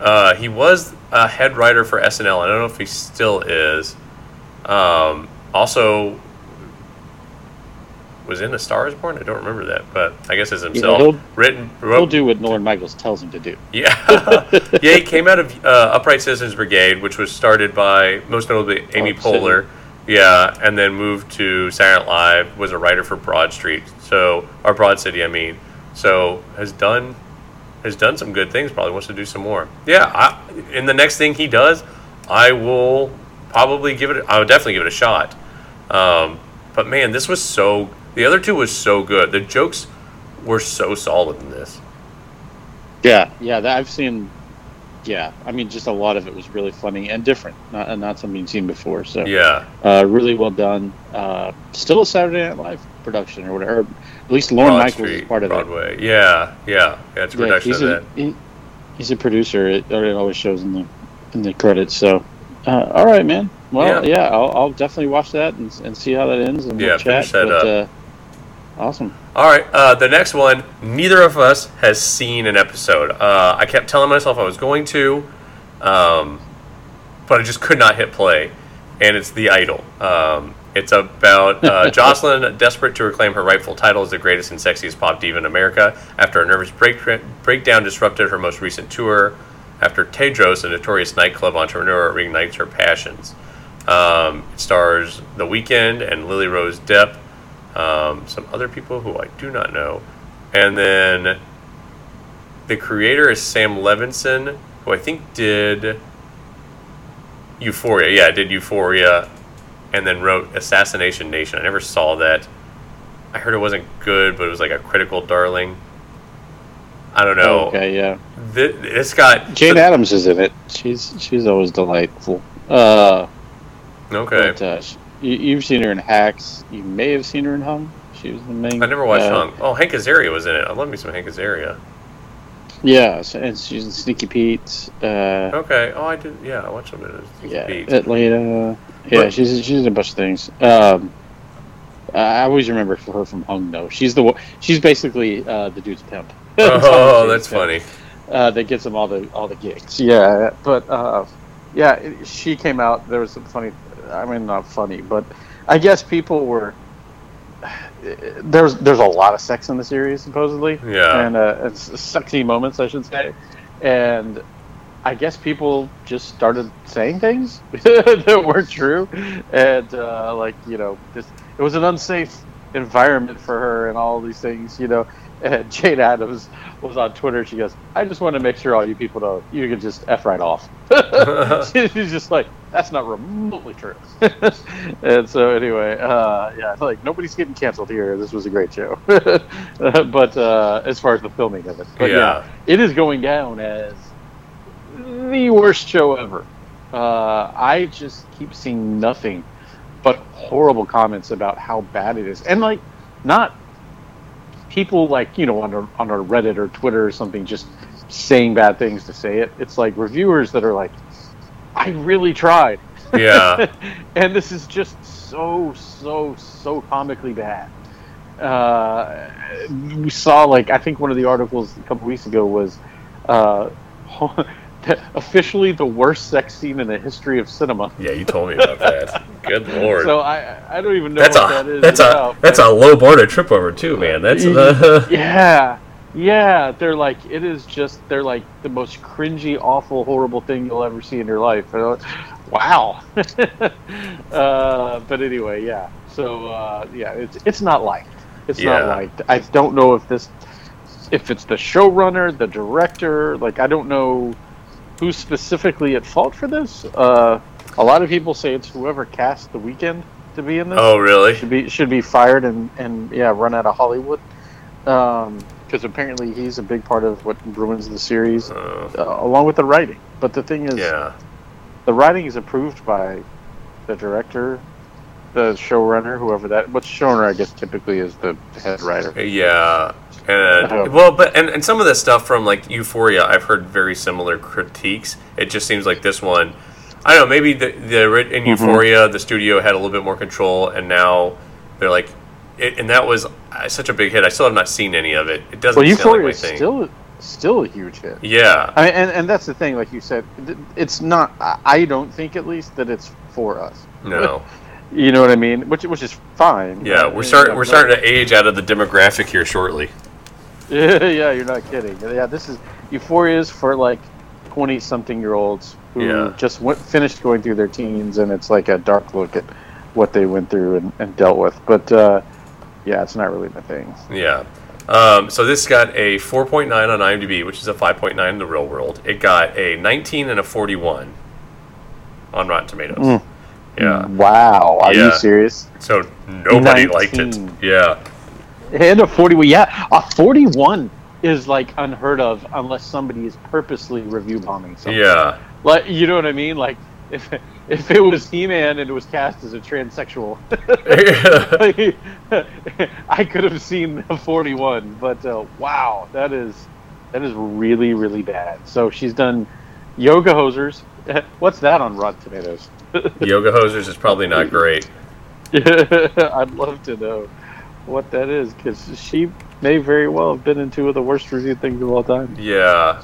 Uh, he was a head writer for SNL. I don't know if he still is. Um, also, was in A Star Is Born. I don't remember that, but I guess as himself. he'll- written. He'll do what Lorne Michaels tells him to do. (laughs) yeah, yeah. He came out of uh, Upright Citizens Brigade, which was started by most notably Amy City. Poehler. Yeah, and then moved to Night Live. Was a writer for Broad Street, so or Broad City, I mean. So has done has done some good things. Probably wants to do some more. Yeah, I, the next thing he does, I will probably give it. I would definitely give it a shot. Um, but man, this was so. The other two was so good. The jokes were so solid in this. Yeah, yeah, that I've seen. Yeah, I mean, just a lot of it was really funny and different, not not something you've seen before. So, Yeah. uh, really well done. Uh, still a Saturday Night Live production or whatever. Or at least Lorne Broad Michaels Street, is part of that. Broadway. Yeah, yeah, yeah. It's a Yeah, he's a, he, he's a producer. It, it always shows in the in the credits. So, uh, all right, man. Well, Yeah. yeah, I'll, I'll definitely watch that and, and see how that ends and Yeah, we'll chat. finish that but, up. Uh, awesome. All right, uh, the next one. Neither of us has seen an episode. Uh, I kept telling myself I was going to, um, but I just could not hit play. And it's The Idol. Um, it's about uh, (laughs) Jocelyn desperate to reclaim her rightful title as the greatest and sexiest pop diva in America after a nervous break- breakdown disrupted her most recent tour. After Tedros, a notorious nightclub entrepreneur, reignites her passions. Um, it stars The Weeknd and Lily Rose Depp um, some other people who I do not know, and then the creator is Sam Levinson, who I think did Euphoria. Yeah, did Euphoria, and then wrote Assassination Nation. I never saw that. I heard it wasn't good, but it was like a critical darling. I don't know. Okay, yeah. Th- it's got Jane Adams is in it. She's she's always delightful. Uh, Okay, but, uh, you, you've seen her in Hacks. You may have seen her in Hung. She was the main. I never watched uh, Hung. Oh, Hank Azaria was in it. I love me some Hank Azaria. Yeah, so- and she's in Sneaky Pete. Uh, Okay. Oh, I did. Yeah, I watched some of it. yeah, Pete. Atlanta. Yeah, But- she's she's in a bunch of things. Um, I always remember her from Hung though. She's the she's basically uh, the dude's pimp. (laughs) Oh, that's pimp. funny. uh, that gets him all the all the gigs. Yeah, but uh, yeah, she came out. There was some funny. I mean, not funny, but I guess people were. There's there's a lot of sex in the series supposedly, Yeah. and uh, it's sexy moments, I should say, and I guess people just started saying things (laughs) that weren't true, and uh, like you know, just it was an unsafe environment for her and all these things, you know. And Jane Adams was on Twitter. She goes, "I just want to make sure all you people know you can just f right off." (laughs) (laughs) She's just like, "That's not remotely true." (laughs) and so anyway, uh, yeah, like nobody's getting canceled here. This was a great show, but uh, as far as the filming of it, but yeah. Yeah. it is going down as the worst show ever. Uh, I just keep seeing nothing but horrible comments about how bad it is, and like not people like you know on a, on a Reddit or Twitter or something just saying bad things to say it. It's like reviewers that are like, I really tried. Yeah. (laughs) and this is just so so so comically bad. Uh, we saw like I think one of the articles a couple weeks ago was uh, (laughs) (laughs) officially the worst sex scene in the history of cinema. Yeah, you told me about that. (laughs) Good lord. So I I don't even know that's what a that is. that's a that's a low bar to trip over too, man. That's uh, (laughs) yeah yeah they're like it is just they're like the most cringy awful horrible thing you'll ever see in your life wow uh, but anyway yeah so uh, yeah it's it's not liked it's Yeah. not liked i don't know if this if it's the showrunner the director like i don't know who's specifically at fault for this uh, a lot of people say it's whoever cast The Weeknd to be in this oh really? should be should be fired and and yeah run out of Hollywood because apparently he's a big part of what ruins the series Uh, uh, along with the writing. But the thing is, yeah. the writing is approved by the director, the showrunner, whoever that. What's showrunner? I guess typically is the head writer. Yeah. And well, but and, and some of the stuff from like Euphoria, I've heard very similar critiques. It just seems like this one, I don't know. Maybe the the in Euphoria, the studio had a little bit more control, and now they're like, it, and that was uh, such a big hit. I still have not seen any of it. It doesn't Well, sound like Euphoria my is thing. still still a huge hit. yeah, I mean, and and that's the thing, like you said, it's not. I don't think, at least, that it's for us. no, (laughs) You know what I mean? Which which is fine. yeah. We're starting we're starting to age out of the demographic here shortly. Yeah, (laughs) yeah, you're not kidding. Yeah, this is Euphoria is for like twenty something year olds who Yeah. just went, finished going through their teens, and it's like a dark look at what they went through and, and dealt with. But uh, yeah, it's not really my thing. Yeah. Um, so this got a 4.9 on IMDb, which is a 5.9 in the real world. It got a 19 and a 41 on Rotten Tomatoes. Mm. Yeah. Wow, are Yeah. you serious? So nobody liked it. Yeah. And a 41, yeah, a 41 is like unheard of unless somebody is purposely review bombing something. Yeah. Like, you know what I mean? Like, if if it was He-Man and it was cast as a transsexual, (laughs) I could have seen the 41. But uh, wow, that is that is really really bad. So she's done Yoga Hosers. (laughs) What's that on Rotten Tomatoes? (laughs) Yoga Hosers is probably not great. (laughs) I'd love to know what that is because she may very well have been in two of the worst reviewed things of all time. Yeah.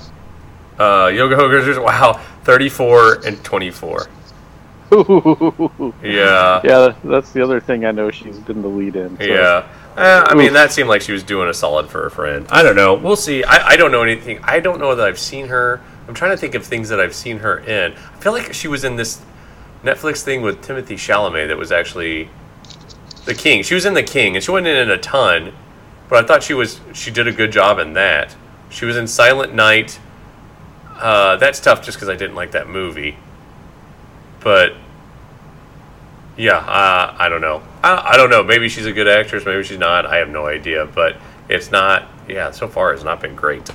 Uh, Yoga Hosers, wow, 34 and 24. (laughs) Yeah. yeah, that's the other thing I know she's been the lead in. so- Yeah. Uh, I mean, that seemed like she was doing a solid for her friend. I don't know. We'll see. I, I don't know anything. I don't know that I've seen her. I'm trying to think of things that I've seen her in. I feel like she was in this Netflix thing with Timothée Chalamet that was actually The King. She was in The King, and she wasn't in it a ton, but I thought she was. She did a good job in that. She was in Silent Night. Uh, that's tough just because I didn't like that movie. But yeah, uh, I don't know. I, I don't know. Maybe she's a good actress. Maybe she's not. I have no idea. But it's not. Yeah, so far it's not been great.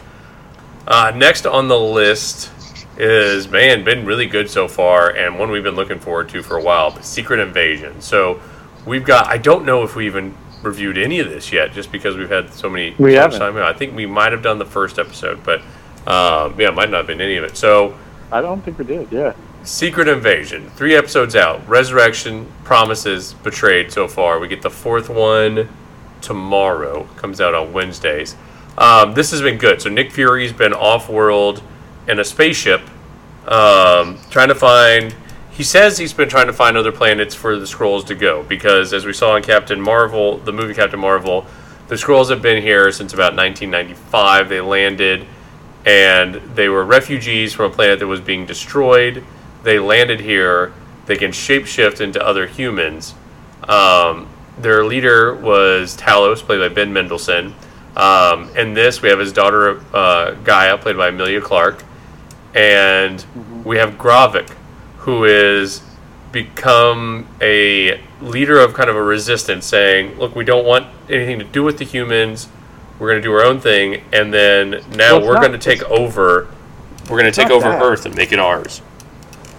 Uh, next on the list is man, been really good so far, and one we've been looking forward to for a while. But Secret Invasion. So we've got. I don't know if we even reviewed any of this yet, just because we've had so many. We haven't. I think we might have done the first episode, but um, yeah, it might not have been any of it. So. I don't think we did. Yeah. Secret Invasion, three episodes out. Resurrection, Promises, Betrayed so far. We get the fourth one tomorrow. Comes out on Wednesdays. Um, this has been good. So Nick Fury's been off world in a spaceship, um, trying to find. He says he's been trying to find other planets for the Skrulls to go because, as we saw in Captain Marvel, the movie Captain Marvel, the Skrulls have been here since about 1995. They landed and they were refugees from a planet that was being destroyed. They landed here. They can shapeshift into other humans. Um, their leader was Talos, played by Ben Mendelsohn. Um, in this, we have his daughter uh, G'iah, played by Emilia Clarke, and mm-hmm. we have Gravik, who is become a leader of kind of a resistance, saying, "Look, we don't want anything to do with the humans. We're going to do our own thing, and then now Well, we're going to take over. We're going to take over that. Earth and make it ours."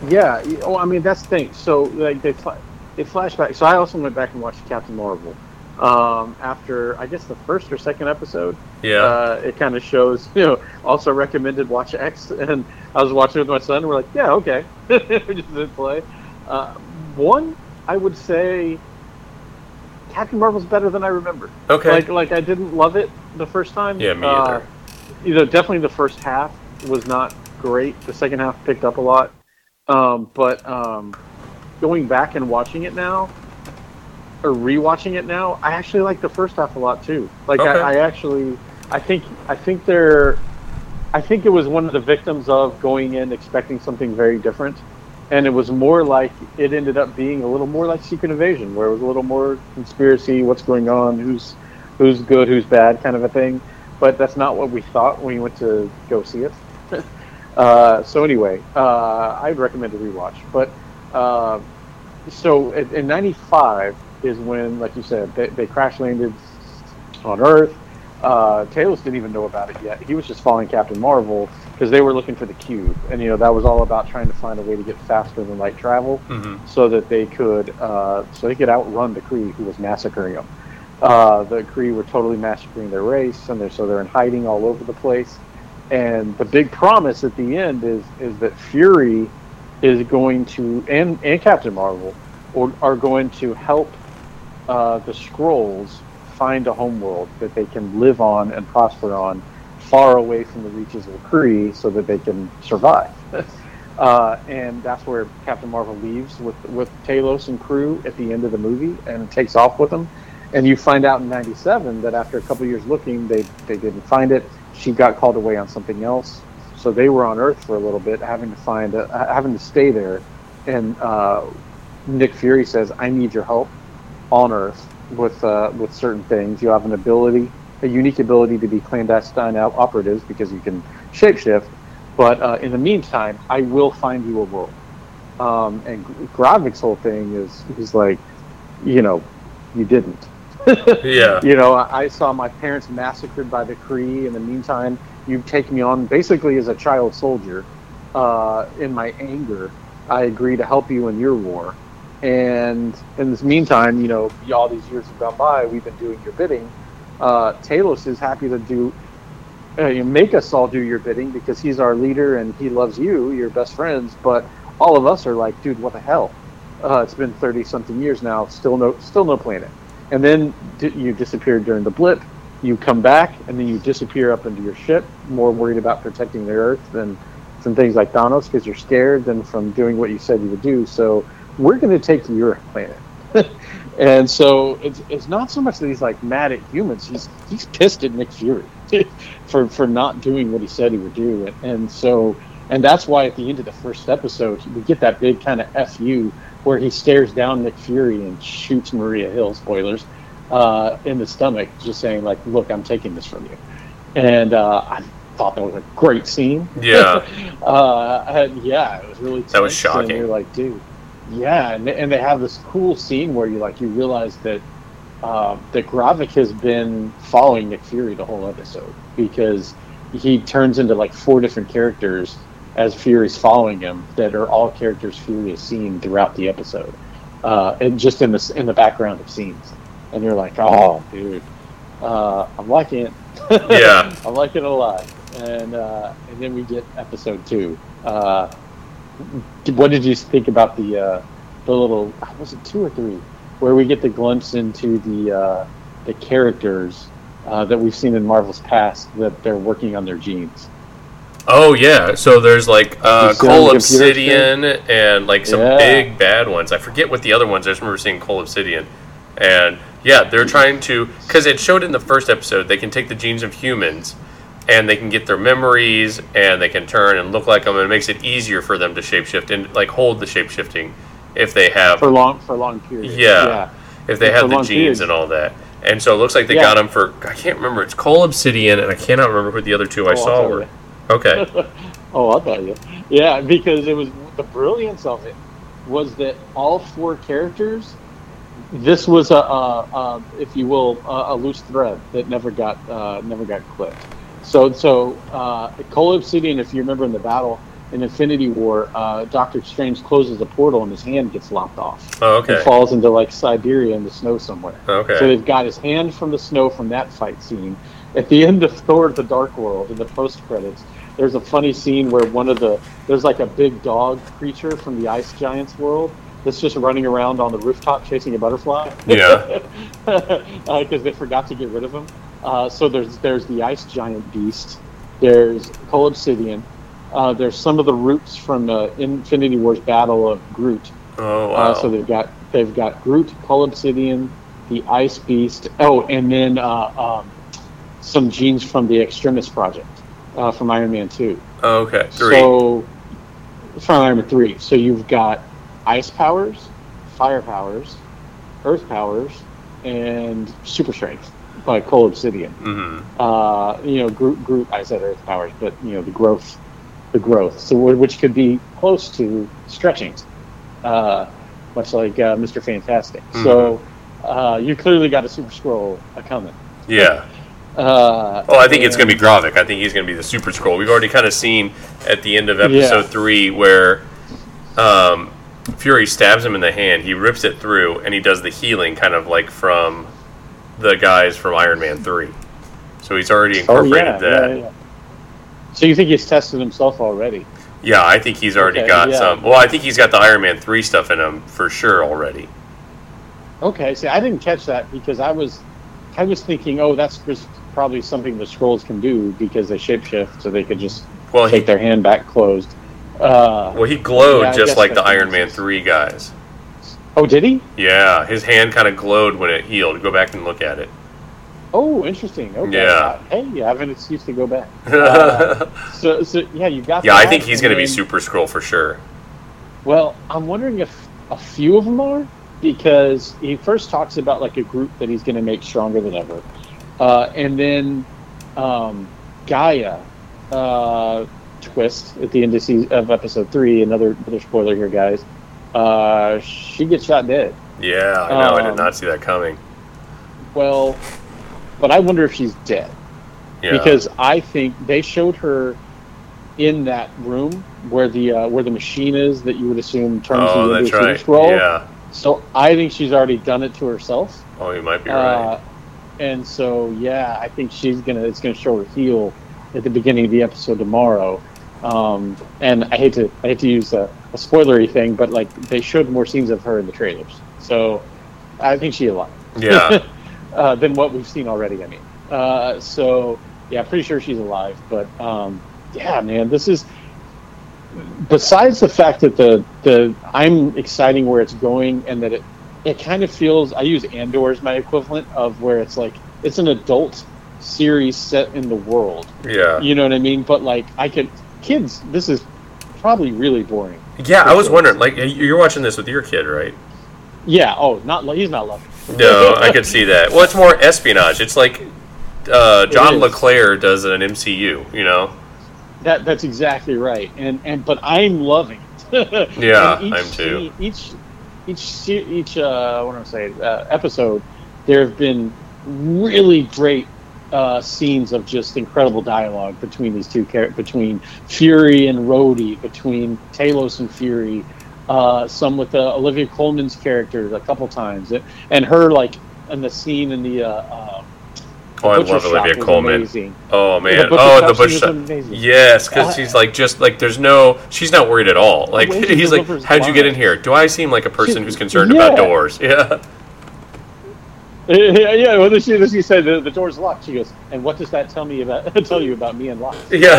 Yeah. y- Oh, I mean that's the thing. So like they fla- they flashback. So I also went back and watched Captain Marvel. Um, after I guess the first or second episode, Yeah. uh, it kind of shows. (laughs) You know, also recommended watch X, and I was watching with my son. And we're like, yeah, okay, (laughs) we just did play. Uh, one, I would say, Captain Marvel's better than I remember. okay. Like, like I didn't love it the first time. Yeah, me Uh, either. you know, definitely the first half was not great. The second half picked up a lot. Um, but um, going back and watching it now, or rewatching it now, I actually like the first half a lot too. Like Okay. I, I actually, I think, I think they're, I think it was one of the victims of going in expecting something very different, and it was more like it ended up being a little more like Secret Invasion, where it was a little more conspiracy, what's going on, who's who's good, who's bad, kind of a thing. But that's not what we thought when we went to go see it. (laughs) uh, so anyway, uh, I'd recommend a rewatch. But uh, so in, in '95 is when, like you said, they, they crash landed on Earth. Uh, Talos didn't even know about it yet. He was just following Captain Marvel because they were looking for the cube, and you know that was all about trying to find a way to get faster than light travel hmm so that they could uh, so they could outrun the Kree who was massacring them. Uh, the Kree were totally massacring their race, and they're so they're in hiding all over the place. And the big promise at the end is is that Fury is going to and and Captain Marvel or, are going to help uh, the Skrulls find a homeworld that they can live on and prosper on, far away from the reaches of the Kree, so that they can survive. (laughs) uh, and that's where Captain Marvel leaves with with Talos and crew at the end of the movie, and takes off with them. And you find out in '97 that after a couple years looking, they they didn't find it. She got called away on something else, so they were on Earth for a little bit, having to find a, having to stay there. And uh, Nick Fury says, "I need your help on Earth with uh, with certain things. You have an ability, a unique ability to be clandestine operatives because you can shapeshift. But uh, in the meantime, I will find you a world." Um, and Gravik's whole thing is he's like, you know, you didn't. (laughs) yeah. You know, I saw my parents massacred by the Kree. In the meantime, you take me on basically as a child soldier. Uh, in my anger, I agree to help you in your war. And in this meantime, you know, all these years have gone by. We've been doing your bidding. Uh, Talos is happy to do, uh, you make us all do your bidding because he's our leader and he loves you, your best friends. But all of us are like, dude, what the hell? Uh, it's been thirty something years now. Still no, still no planet. And then you disappeared during the blip. You come back and then you disappear up into your ship, more worried about protecting the Earth than from things like Thanos because you're scared than from doing what you said you would do. So we're going to take your planet. (laughs) and so it's, it's not so much that he's like mad at humans. He's he's pissed at Nick Fury (laughs) for for not doing what he said he would do. And, and so and that's why at the end of the first episode we get that big kind of fu where he stares down Nick Fury and shoots Maria Hill. Spoilers uh, in the stomach, just saying like, "Look, I'm taking this from you." And uh, I thought that was a great scene. Yeah. (laughs) uh, yeah, it was really. That was shocking. And you're like, dude, yeah, and, and they have this cool scene where you like you realize that uh, that Gravik has been following Nick Fury the whole episode because he turns into like four different characters as Fury's following him that are all characters Fury has seen throughout the episode, uh, and just in the in the background of scenes, and you're like, oh, dude, uh, I'm liking it. Yeah, (laughs) I'm liking it a lot, and uh, and then we get episode two. What did you think about the uh, the little was it two or three where we get the glimpse into the uh, the characters uh, that we've seen in Marvel's past that they're working on their genes. Oh yeah, so there's like uh, Cull Obsidian and like some yeah. big bad ones. I forget what the other ones. I just remember seeing Cull Obsidian, and yeah, they're trying to because it showed in the first episode they can take the genes of humans and they can get their memories and they can turn and look like them and it makes it easier for them to shapeshift and like hold the shapeshifting if they have for long for long periods. Yeah, yeah. if they have the genes periods. and all that. And so it looks like they yeah. got them for I can't remember. It's Cull Obsidian and I cannot remember who the other two oh, I saw were. Okay. (laughs) oh, I'll tell you. Yeah, because it was the brilliance of it was that all four characters. This was a, a, a if you will, a, a, loose thread that never got uh, never got clipped. So, so uh, Obsidian, if you remember in the battle in Infinity War, uh, Doctor Strange closes the portal and his hand gets lopped off. Oh, okay. He falls into like Siberia in the snow somewhere. Okay. So they've got his hand from the snow from that fight scene. At the end of Thor: The Dark World, in the post credits, there's a funny scene where one of the there's like a big dog creature from the ice giants world that's just running around on the rooftop chasing a butterfly. Yeah. Because (laughs) uh, they forgot to get rid of him. Uh, so there's there's the ice giant beast. There's Cull Obsidian. Uh, there's some of the roots from the Infinity Wars battle of Groot. Oh uh, wow! so they've got they've got Groot, Cull Obsidian, the Ice Beast. Oh, and then uh, um, some genes from the Extremis project uh, from Iron Man 2. Oh, okay. Three. So, from Iron Man 3. So you've got ice powers, fire powers, earth powers, and super strength by Cull Obsidian. Mm-hmm. Uh, you know, Groot, Groot, I said earth powers, but, you know, the growth, the growth. So, which could be close to stretchings, uh, much like uh, Mr. Fantastic. Mm-hmm. So, uh, you clearly got a super Skrull coming. Yeah. Uh, oh, I think it's going to be Gravik. I think he's going to be the Super Skrull. We've already kind of seen at the end of episode yeah. three where um, Fury stabs him in the hand. He rips it through, and he does the healing, kind of like from the guys from Iron Man three. So he's already incorporated oh, yeah, that. Yeah, so you think he's tested himself already? Yeah, I think he's already Okay, got yeah. some. Well, I think he's got the Iron Man three stuff in him for sure already. Okay, see, I didn't catch that because I was, I was thinking, oh, that's just probably something the Skrulls can do because they shapeshift, so they could just Well, he take their hand back closed. Uh, well he glowed Yeah, just like the Iron Man sense. three guys. Oh, did he? Yeah, his hand kind of glowed when it healed. Go back and look at it. Oh, interesting. Okay. Yeah. Hey, you have an excuse to go back. (laughs) Uh, so, so yeah, you got. yeah, I think he's going to be Super Skrull for sure. Well, I'm wondering if a few of them are because he first talks about like a group that he's going to make stronger than ever, uh, and then um, G'iah uh, twist at the end of, season, of episode three. Another another spoiler here, guys. Uh, she gets shot dead. Yeah, I know. I did Um, not see that coming. Well, but I wonder if she's dead. Yeah. because I think they showed her in that room where the uh, where the machine is that you would assume turns oh, into a right. Skrull. Yeah. So I think she's already done it to herself. Oh, you might be right. Uh, and so yeah, I think she's gonna it's gonna show her heel at the beginning of the episode tomorrow. Um, and I hate to I hate to use a, a spoilery thing, but like they showed more scenes of her in the trailers, so I think she's alive Yeah. (laughs) uh, than what we've seen already. I mean, uh, so yeah, pretty sure she's alive. But um, yeah, man, this is besides the fact that the the I'm exciting where it's going and that it it kind of feels I use Andor as my equivalent of where it's like it's an adult series set in the world. yeah. You know what I mean? But like I could kids, this is probably really boring. Yeah, I was wondering. Like, you're watching this with your kid, right? Yeah. Oh, not he's not loving. No, I could see that. Well, it's more espionage. It's like uh, John is. le Carré does an MCU. You know? That that's exactly right, and and but I'm loving it. (laughs) Yeah, I'm too. Each each each uh, what am I saying uh, episode, there have been really great uh, scenes of just incredible dialogue between these two char- between Fury and Rhodey, between Talos and Fury. Uh, some with uh, Olivia Colman's character a couple times, and her like in the scene in the. Uh, uh, Oh, I love Olivia amazing. Oh man. The oh, the scene bush. shop. Yes, because Uh, she's like just like there's no. She's not worried at all. Like (laughs) he's like, how'd you get in here? Do I seem like a person who's concerned about doors? (laughs) Yeah. Yeah, yeah. Well, she, she said the, the door's locked. She goes, and what does that tell me about (laughs) tell you about me and locks? Yeah. (laughs)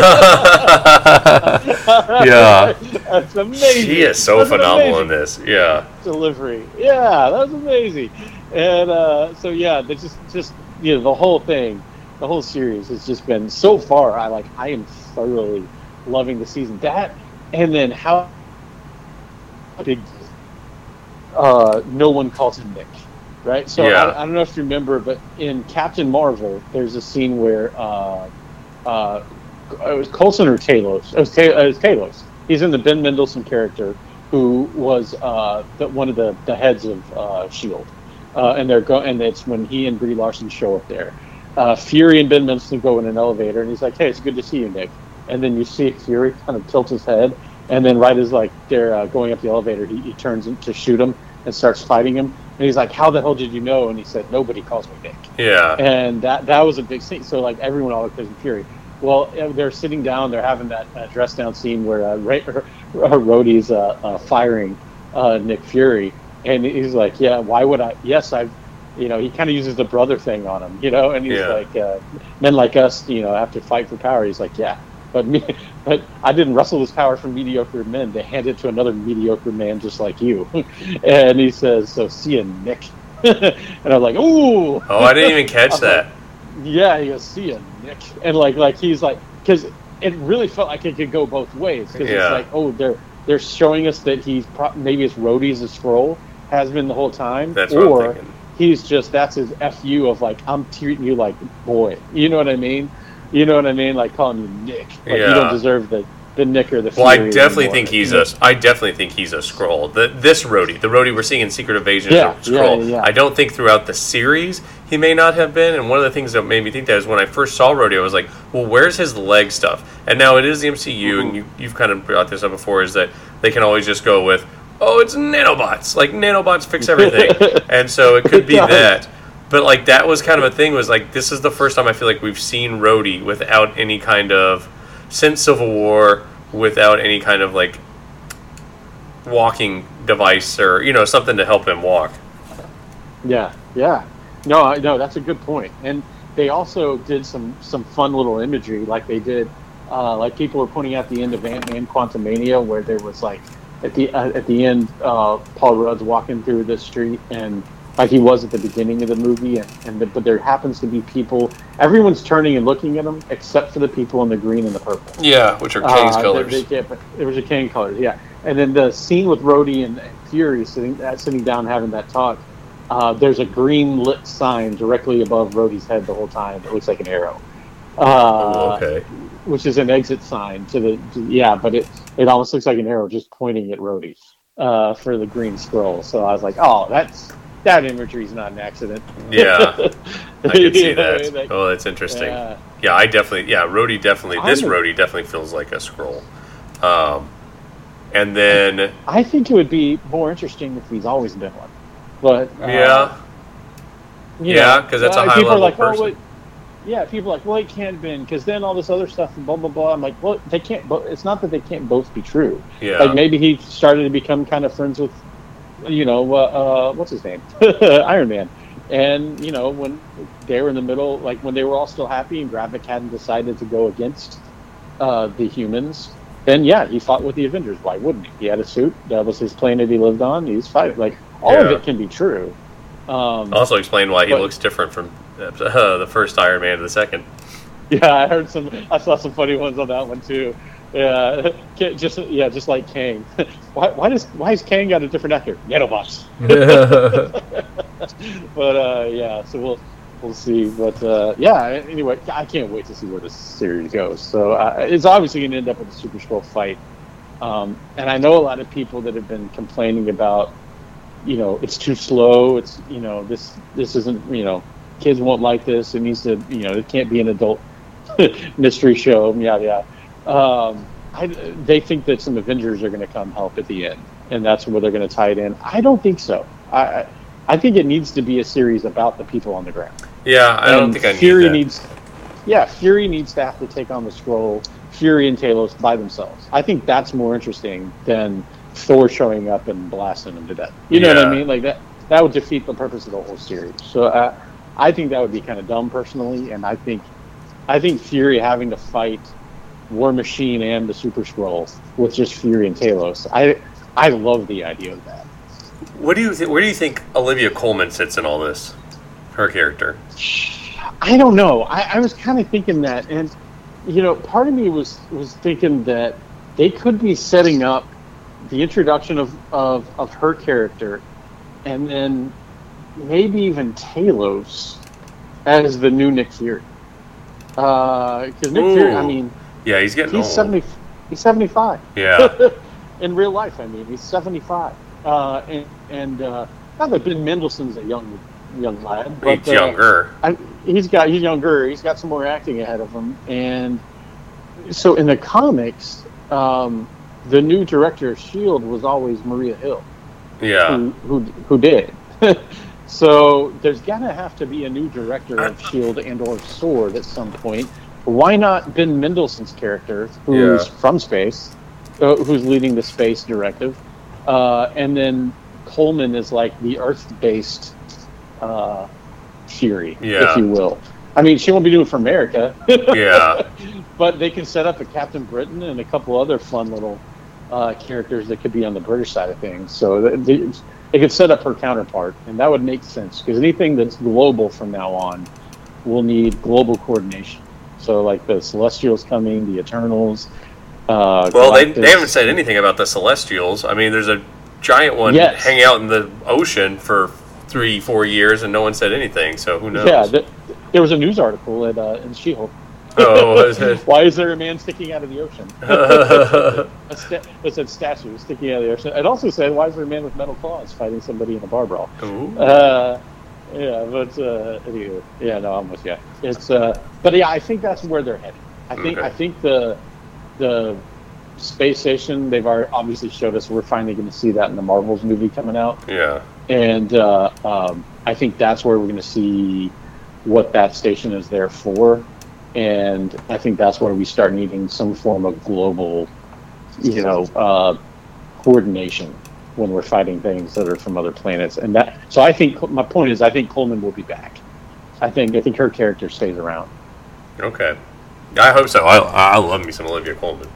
yeah. that's amazing. She is so That's phenomenal in this. Yeah. delivery. Yeah, that was amazing. And uh, so yeah, they just just you know the whole thing, the whole series has just been so far. I like I am thoroughly loving the season. That and then how big uh, no one calls him Nick, right? So Yeah. I, I don't know if you remember, but in Captain Marvel, there's a scene where uh, uh, it was Coulson or Talos. It was, Ta- it was Talos. He's in the Ben Mendelsohn character, who was uh, the, one of the, the heads of uh, Shield, uh, and they're go- and it's when he and Brie Larson show up there. Uh, Fury and Ben Mendelsohn go in an elevator, and he's like, "Hey, it's good to see you, Nick." And then you see Fury kind of tilt his head, and then right as like they're uh, going up the elevator, he, he turns to shoot him and starts fighting him. And he's like, "How the hell did you know?" And he said, "Nobody calls me Nick." Yeah. and that that was a big scene. So like everyone all plays in Fury. Well, they're sitting down. They're having that uh, dress down scene where uh, Ray, uh, Rhodey's uh, uh, firing uh, Nick Fury, and he's like, "Yeah, why would I? Yes, I've." You know, he kind of uses the brother thing on him. You know, and he's Yeah. like, uh, "Men like us, you know, have to fight for power." He's like, "Yeah." But me, but I didn't wrestle this power from mediocre men. They hand it to another mediocre man just like you. (laughs) and he says, "So see you, Nick." (laughs) and I'm like, "Ooh." Oh, I didn't even catch (laughs) that. Yeah, he goes, see ya, Nick. And like, like he's like, because it really felt like it could go both ways. Because Yeah. it's like, oh, they're they're showing us that he's pro- maybe it's Rhodey's a Skrull has been the whole time, That's or he's just that's his fu of like I'm treating you like boy. You know what I mean? You know what I mean? Like calling you Nick. Like you don't deserve the the Nick or the. Well, I definitely anymore. think he's a. I definitely think he's a Skrull. The this Rhodey, the Rhodey we're seeing in Secret Invasion, Yeah, is a Skrull. yeah, yeah, yeah. I don't think throughout the series he may not have been. And one of the things that made me think that is when I first saw Rhodey, I was like, well, where's his leg stuff? And now it is the MCU, Mm-hmm. and you, you've kind of brought this up before, is that they can always just go with, oh, it's nanobots. Like nanobots fix everything, (laughs) and so it could be that. But like that was kind of a thing. Was like this is the first time I feel like we've seen Rhodey without any kind of since Civil War without any kind of like walking device or you know something to help him walk. Yeah, yeah. No, I- no, that's a good point. And they also did some some fun little imagery, like they did, uh, like people were pointing out the end of Ant Man Quantumania, where there was like at the uh, at the end, uh, Paul Rudd's walking through the street and like he was at the beginning of the movie, and, and the, but there happens to be people. Everyone's turning and looking at him, except for the people in the green and the purple. Yeah, which are King's Uh, colors. They, can't, but it was a King colors, yeah. And then the scene with Rhodey and, and Fury sitting uh, sitting down having that talk. Uh, there's a green lit sign directly above Rhodey's head the whole time. It looks like an arrow, uh, Oh, okay. which is an exit sign to the to- yeah. But it it almost looks like an arrow just pointing at Rhodey uh, for the green Skrull. So I was like, oh, that's that imagery is not an accident. Yeah, (laughs) I can see that. like, Oh, that's interesting. yeah. Yeah, I definitely. Yeah, Rhodey definitely. This I'm a- Rhodey definitely feels like a Skrull. Um, and then I think it would be more interesting if he's always been one. But uh, yeah, Yeah, because that's a uh, high people are level like, person. Wait. Yeah, people are like, well, it can't have been because then all this other stuff and blah blah blah. I'm like, well, they can't. Bo- it's not that they can't both be true. yeah, Like maybe he started to become kind of friends with, you know, uh, uh, what's his name, (laughs) Iron Man, and you know when they were in the middle, like when they were all still happy and Gravik hadn't decided to go against uh, the humans, then yeah, he fought with the Avengers. Why wouldn't he? He had a suit. That was his planet he lived on. He's fighting. Like all of it can be true. Um, also explain why he but- looks different from uh, (laughs) the first Iron Man to the second. Yeah, I heard some. I saw some funny ones on that one too. Yeah, (laughs) just yeah, just like Kang. (laughs) why, why does why has Kang got a different actor? Nanobots. (laughs) but uh, yeah, so we'll we'll see. But uh, yeah, anyway, I can't wait to see where this series goes. So uh, it's obviously going to end up with a Super Skrull fight. Um, and I know a lot of people that have been complaining about, you know, it's too slow. It's you know this this isn't you know kids won't like this. It needs to you know it can't be an adult mystery show. Yeah, yeah. Um, I, they think that some Avengers are going to come help at the end, and that's where they're going to tie it in. I don't think so. I I- think it needs to be a series about the people on the ground. Yeah, I don't think I Fury that. needs. Yeah, Fury needs to have to take on the Skrull. Fury and Talos by themselves. I think that's more interesting than Thor showing up and blasting them to death. You know what I mean? Like that. That would defeat the purpose of the whole series. So uh, I think that would be kind of dumb personally, and I think I think Fury having to fight War Machine and the Super Skrull with just Fury and Talos. I I love the idea of that. What do you think? Where do you think Olivia Colman sits in all this? Her character. I don't know. I, I was kind of thinking that, and you know, part of me was was thinking that they could be setting up the introduction of of, of her character, and then maybe even Talos as the new Nick Fury. Uh, because Nick Fury, I mean, Yeah, he's getting he's old. seventy. He's seventy five. Yeah, (laughs) in real life, I mean, he's 75. Uh, and and uh, not that Ben Mendelsohn's a young young lad, but he's uh, younger. I, he's got he's younger. He's got some more acting ahead of him, and so in the comics, um, the new director of Shield was always Maria Hill, Yeah, who who, who did. (laughs) so there's gonna have to be a new director of Shield and or Sword at some point. Why not Ben Mendelsohn's character, who's Yeah. from space, uh, who's leading the space directive, uh, and then Colman is like the Earth-based uh, Fury, Yeah. if you will. I mean, she won't be doing it for America, (laughs) yeah, but they can set up a Captain Britain and a couple other fun little uh, characters that could be on the British side of things. So th- th- they could set up her counterpart, and that would make sense because anything that's global from now on will need global coordination. So, like the Celestials coming, the Eternals. Uh, Well, they, Galactus. they haven't said anything about the Celestials. I mean, there's a giant one Yes. hanging out in the ocean for three, four years, and no one said anything. So who knows? Yeah, th- there was a news article at, uh, in She-Hulk. Oh? (laughs) Why is there a man sticking out of the ocean? (laughs) A sta- it said statue sticking out of the ocean. It also said, "Why is there a man with metal claws fighting somebody in a bar brawl?" Ooh. Uh, yeah, but uh, yeah, no, I'm with you. It's, uh, but yeah, I think that's where they're headed. I think Okay. I think the the space station they've already obviously showed us. We're finally going to see that in the Marvels movie coming out, yeah, and uh, um, I think that's where we're going to see what that station is there for. And I think that's where we start needing some form of global you know, uh, coordination when we're fighting things that are from other planets. And that, so I think my point is, I think Colman will be back. I think I think her character stays around. Okay. I hope so. I, I love me some Olivia Colman.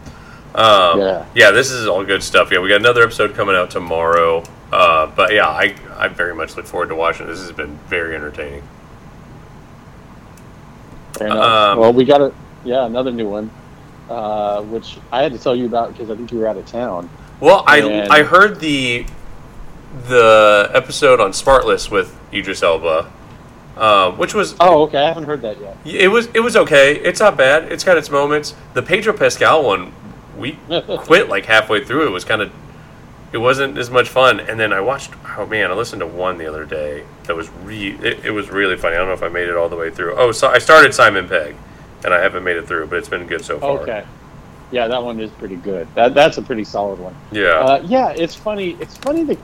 Um, Yeah. yeah, this is all good stuff. Yeah, we got another episode coming out tomorrow. Uh, but yeah, I, I very much look forward to watching. This has been very entertaining. Um, well, we got a yeah another new one, uh, which I had to tell you about because I think you were out of town. Well, I And- I heard the the episode on Smartless with Idris Elba, um, which was Oh, okay. I haven't heard that yet. it was it was okay. It's not bad. It's got its moments. The Pedro Pascal one, we (laughs) quit like halfway through. It was kind of it wasn't as much fun. And then I watched. Oh man, I listened to one the other day that was re. It, it was really funny. I don't know if I made it all the way through. Oh, so I started Simon Pegg, and I haven't made it through, but it's been good so far. Okay. Yeah, that one is pretty good. That that's a pretty solid one. Yeah. Uh, yeah, it's funny. It's funny that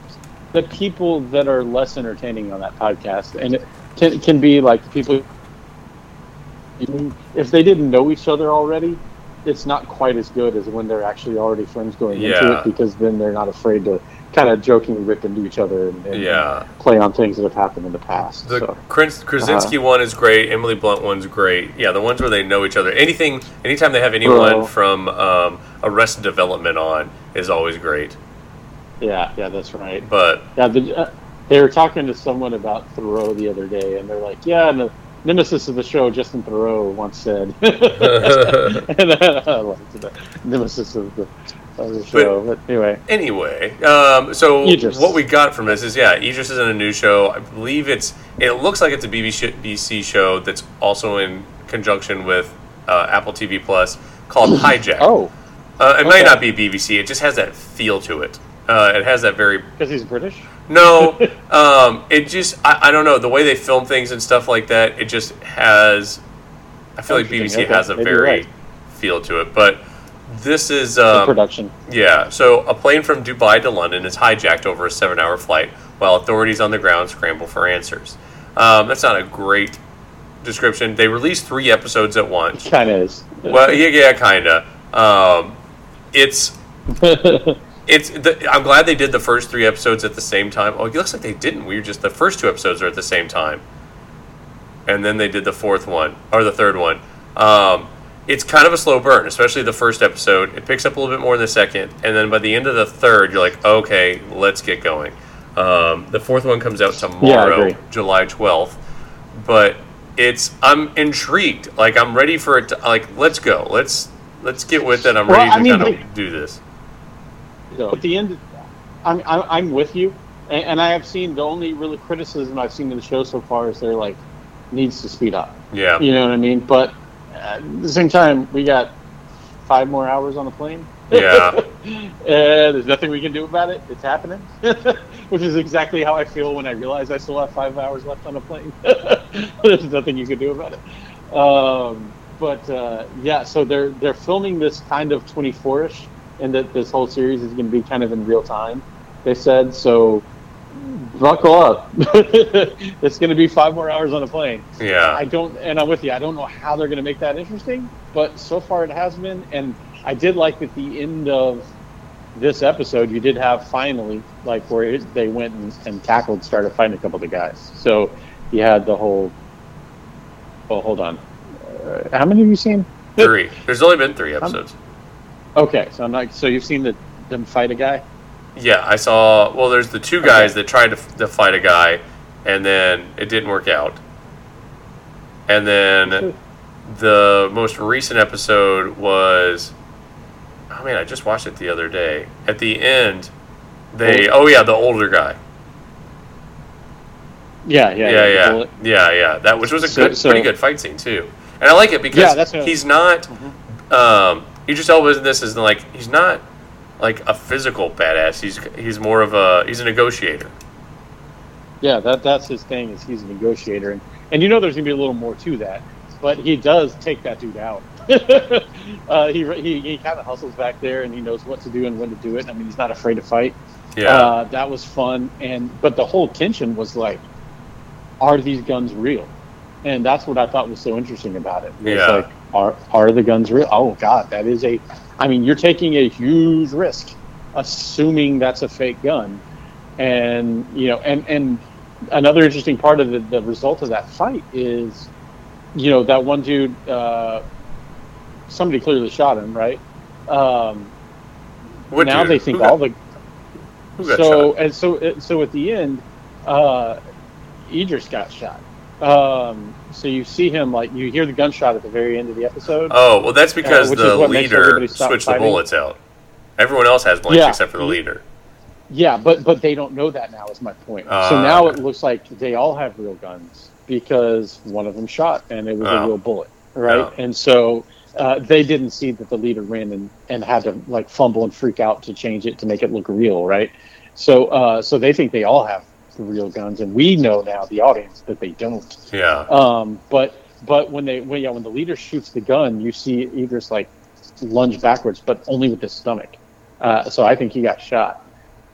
the people that are less entertaining on that podcast, and it can can be like the people. If they didn't know each other already, it's not quite as good as when they're actually already friends going into it because then they're not afraid to kind of jokingly rip into each other and, and yeah. play on things that have happened in the past. The so. Kras- Krasinski one is great. Emily Blunt one's great. Yeah, the ones where they know each other. Anything, anytime they have anyone Bro. from um, Arrested Development on is always great. Yeah, yeah, that's right. But Yeah, the, uh, they were talking to someone about Theroux the other day, and they're like, "Yeah, and the nemesis of the show, Justin Theroux, once said." (laughs) (laughs) and I liked the nemesis of the, of the show. But, anyway, anyway, um, so Idris. what we got from this is yeah, Idris is in a new show. I believe it's it looks like it's a BBC show that's also in conjunction with uh, Apple TV Plus called (clears throat) Hijack. oh, uh, it might not be BBC. It just has that feel to it. Uh, it has that very because he's British. No, (laughs) um, it just I, I don't know the way they film things and stuff like that. It just has. I feel like BBC Okay, has a maybe very right. feel to it, but this is um, production. yeah. So a plane from Dubai to London is hijacked over a seven-hour flight, while authorities on the ground scramble for answers. Um, that's not a great description. They released three episodes at once. Kind of is. Well, yeah, yeah, kinda. Um, it's (laughs) it's. The, I'm glad they did the first three episodes at the same time. Oh, it looks like they didn't. We were just the first two episodes are at the same time, and then they did the fourth one or the third one. Um, it's kind of a slow burn, especially the first episode. It picks up a little bit more in the second, and then by the end of the third, you're like, okay, let's get going. Um, the fourth one comes out tomorrow, agree. July 12th, but it's I'm intrigued. Like I'm ready for it. To, like let's go. Let's let's get with it. I'm Well, ready to I mean, kind of like- do this. So at the end, I'm I'm, I'm with you, and, and I have seen the only really criticism I've seen in the show so far is they're like needs to speed up. Yeah. You know what I mean? But uh, at the same time, we got five more hours on the plane. Yeah. (laughs) and there's nothing we can do about it. It's happening, (laughs) which is exactly how I feel when I realize I still have five hours left on the plane. (laughs) there's nothing you can do about it. Um, but uh, yeah, so they're they're filming this kind of 24ish, and that this whole series is going to be kind of in real time. They said so. Buckle up. (laughs) it's going to be five more hours on a plane. Yeah. I don't, and I'm with you. I don't know how they're going to make that interesting, but so far it has been. And I did like at the end of this episode, you did have finally like where it, they went and, and tackled, started fighting a couple of the guys. So you had the whole. Oh, hold on. Uh, how many have you seen? Three. There's only been three episodes. Okay, so I'm not. So you've seen the, them fight a guy? Yeah, I saw. Well, there's the two guys that tried to, to fight a guy, and then it didn't work out. And then the most recent episode was. I mean, I just watched it the other day. At the end, they. Oh yeah, the older guy. Yeah, yeah, Yeah, the yeah, yeah, yeah. That which was a So- good, so- pretty good fight scene too. And I like it because Yeah, he's not. Um, Idris Elba in this is like he's not like a physical badass. He's he's more of a he's a negotiator. Yeah, that that's his thing. Is he's a negotiator, and and you know there's gonna be a little more to that, but he does take that dude out. (laughs) uh, he he, he kind of hustles back there, and he knows what to do and when to do it. I mean, he's not afraid to fight. Yeah. Uh, that was fun, and but the whole tension was like, are these guns real? And that's what I thought was so interesting about it. It Yeah. like, are are the guns real? Oh God, that is a. I mean, you're taking a huge risk, assuming that's a fake gun, and you know, and and another interesting part of the, the result of that fight is, you know, that one dude, uh, somebody clearly shot him, right? Um, What now dude? they think Who all got- the so and so so at the end, uh, Idris got shot. Um, so you see him like you hear the gunshot at the very end of the episode. Oh well, that's because which the is what makes leader switched the bullets out. Everyone else has blanks Yeah. except for the leader. Yeah, but but they don't know that now. Is my point. Ah, so now it looks like they all have real guns because one of them shot and it was Oh. a real bullet, right? Oh. And so uh, they didn't see that the leader ran and, and had to like fumble and freak out to change it to make it look real, right? So uh, so they think they all have the real guns, and we know now the audience that they don't. Yeah. Um, but but when they when yeah when the leader shoots the gun, you see Idris like lunge backwards, but only with his stomach. Uh, so I think he got shot,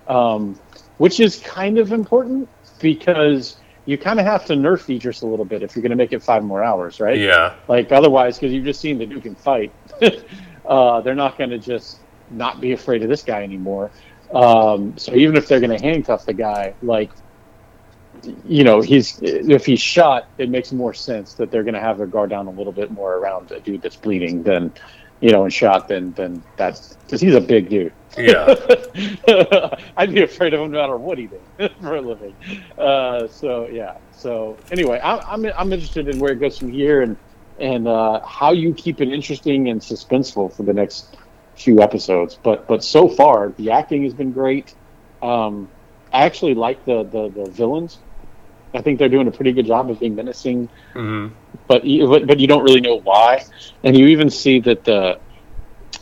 um, which is kind of important because you kind of have to nerf Idris a little bit if you're going to make it five more hours, right? Yeah. Like otherwise, because you've just seen the Duke can fight, (laughs) uh, they're not going to just not be afraid of this guy anymore. Um, so even if they're going to handcuff the guy, like you know, he's if he's shot, it makes more sense that they're going to have their guard down a little bit more around a dude that's bleeding than you know and shot than than that because he's a big dude. Yeah. (laughs) I'd be afraid of him no matter what he did (laughs) for a living. Uh, so yeah. So anyway, I, I'm I'm interested in where it goes from here and and uh, how you keep it interesting and suspenseful for the next few episodes. But but so far, the acting has been great. Um, I actually like the, the the villains. I think they're doing a pretty good job of being menacing hmm but you, but, but you don't really know why. And you even see that the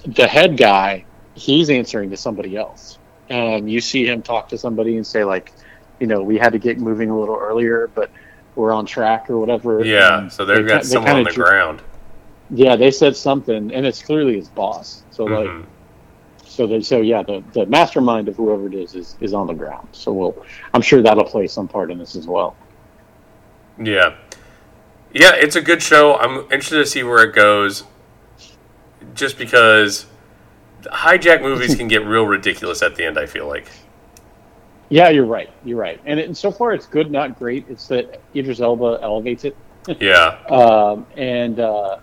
the head guy he's answering to somebody else. Um, you see him talk to somebody and say like, you know, we had to get moving a little earlier, but we're on track or whatever. Yeah. And So they've they got they someone on the ju- ground. Yeah, they said something, and it's clearly his boss. So like, Mhm. So they so yeah, the, the mastermind of whoever it is is is on the ground. So we'll, I'm sure that'll play some part in this as well. Yeah. Yeah, it's a good show. I'm interested to see where it goes. Just because hijack movies can get real ridiculous at the end, I feel like. Yeah, you're right. You're right. And, it, and so far, it's good, not great. It's that Idris Elba elevates it, Yeah. (laughs) um, and uh,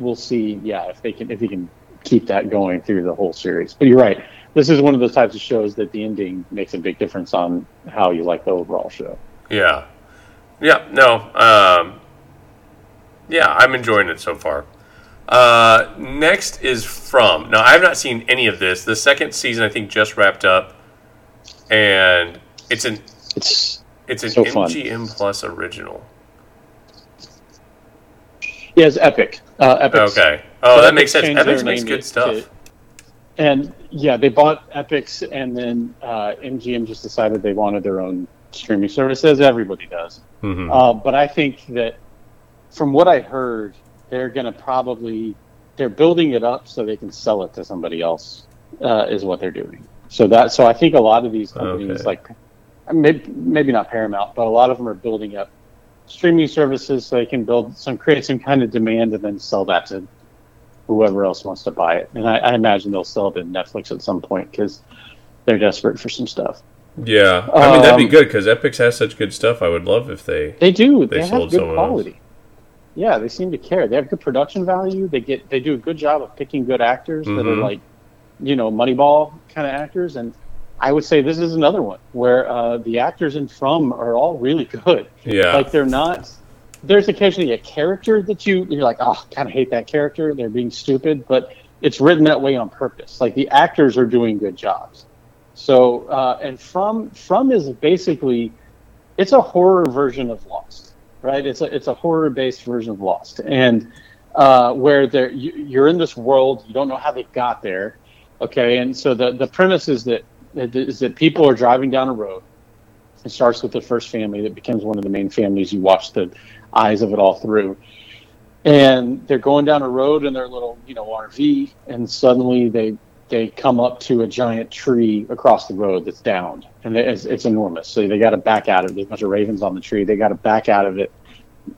we'll see. Yeah, if they can, if he can keep that going through the whole series. But you're right. This is one of those types of shows that the ending makes a big difference on how you like the overall show. Yeah. Yeah, no. Um, yeah, I'm enjoying it so far. Uh, next is From. Now, I have not seen any of this. The second season, I think, just wrapped up. And it's an It's it's an So fun. MGM Plus original. yeah, it's epic. Uh, epic. Okay. Oh, that makes sense. Epix makes good stuff. to- and yeah, they bought Epix, and then uh, MGM just decided they wanted their own streaming service, as everybody does. Mhm. Uh, but I think that from what I heard, they're going to probably they're building it up so they can sell it to somebody else. Uh, is what they're doing. So that so I think a lot of these companies, Okay. like maybe maybe not Paramount, but a lot of them are building up streaming services so they can build some create some kind of demand and then sell that to whoever else wants to buy it. And I, I imagine they'll sell it to Netflix at some point because they're desperate for some stuff. Yeah. I mean, that'd be Um, good because Epix has such good stuff. I would love if they. They do. They They, sold have good someone else. quality. Yeah, they seem to care. They have good production value. They get they do a good job of picking good actors that are Mhm. like, you know, Moneyball kind of actors. And I would say this is another one where uh, the actors in From are all really good. Yeah. Like they're not. There's occasionally a character that you you're like, oh, I kind of hate that character. They're being stupid, but it's written that way on purpose. Like the actors are doing good jobs. So uh, and from from is basically, it's a horror version of Lost, right? It's a it's a horror based version of Lost, and uh, where there you, you're in this world, you don't know how they got there, okay? And so the the premise is that is that people are driving down a road. It starts with the first family that becomes one of the main families. You watch the eyes of it all through, and they're going down a road in their little you know RV, and suddenly they they come up to a giant tree across the road that's downed, and it's, it's enormous. So they got to back out of it. There's a bunch of ravens on the tree. They got to back out of it,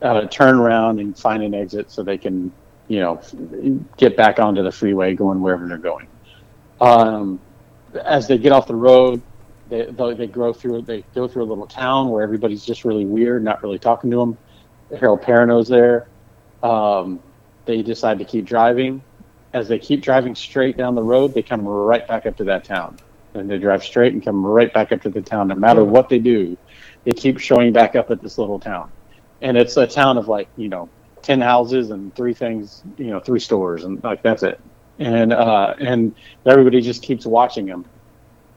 uh, turn around, and find an exit so they can you know, get back onto the freeway, going wherever they're going. Um, as they get off the road, they they go through they go through a little town where everybody's just really weird, not really talking to them. Harold Perrineau's there. Um, they decide to keep driving. As they keep driving straight down the road, they come right back up to that town, and they drive straight and come right back up to the town. No matter what they do, they keep showing back up at this little town, and it's a town of like you know ten houses and three things, you know, three stores, and like that's it. And uh, and everybody just keeps watching them.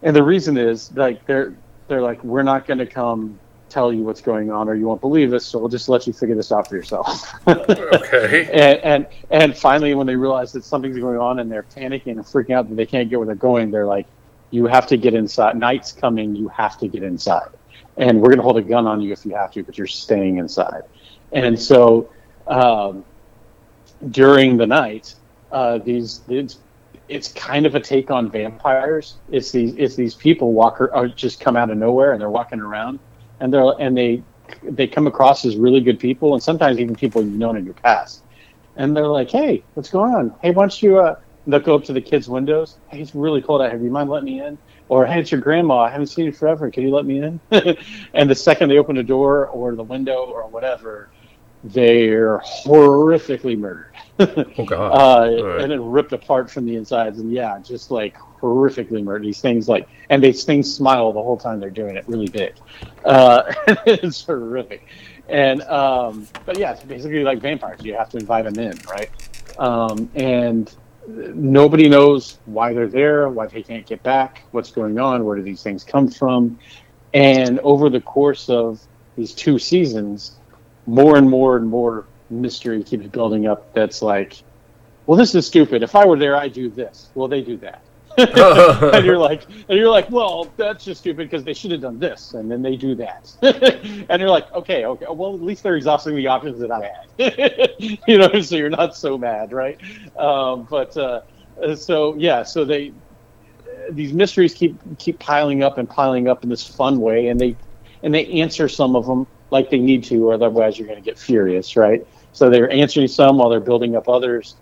And the reason is like they're they're like we're not going to come tell you what's going on or you won't believe us so we'll just let you figure this out for yourself. Okay. (laughs) And, and and finally when they realize that something's going on and they're panicking and freaking out that they can't get where they're going they're like you have to get inside. Night's coming. You have to get inside. And we're going to hold a gun on you if you have to but you're staying inside. And so um, during the night uh, these it's, it's kind of a take on vampires it's these it's these people walk or just come out of nowhere and they're walking around and they're and they they come across as really good people, and sometimes even people you've known in your past. And they're like, "Hey, what's going on? Hey, why don't you?" Uh, they'll go up to the kids' windows. Hey, it's really cold out here. You mind letting me in? Or hey, it's your grandma. I haven't seen you forever. Can you let me in? (laughs) and the second they open the door or the window or whatever, they're horrifically murdered. oh God! (laughs) Uh, right. And then ripped apart from the insides, and yeah, just like horrifically murdered. These things like, and these things smile the whole time they're doing it, really big. Uh, (laughs) it's horrific. And um, but yeah, it's basically like vampires. You have to invite them in, right? Um, and nobody knows why they're there, why they can't get back, what's going on, where do these things come from, and over the course of these two seasons, more and more and more mystery keeps building up. That's like, well, this is stupid. If I were there, I'd do this. Well, they do that. (laughs) and you're like, and you're like, well, that's just stupid because they should have done this, and then they do that, (laughs) and you're like, okay, okay, well, at least they're exhausting the options that I had, (laughs) you know, so you're not so mad, right? Um, but uh, so yeah, so they these mysteries keep keep piling up and piling up in this fun way, and they and they answer some of them like they need to, or otherwise you're going to get furious, right? So they're answering some while they're building up others,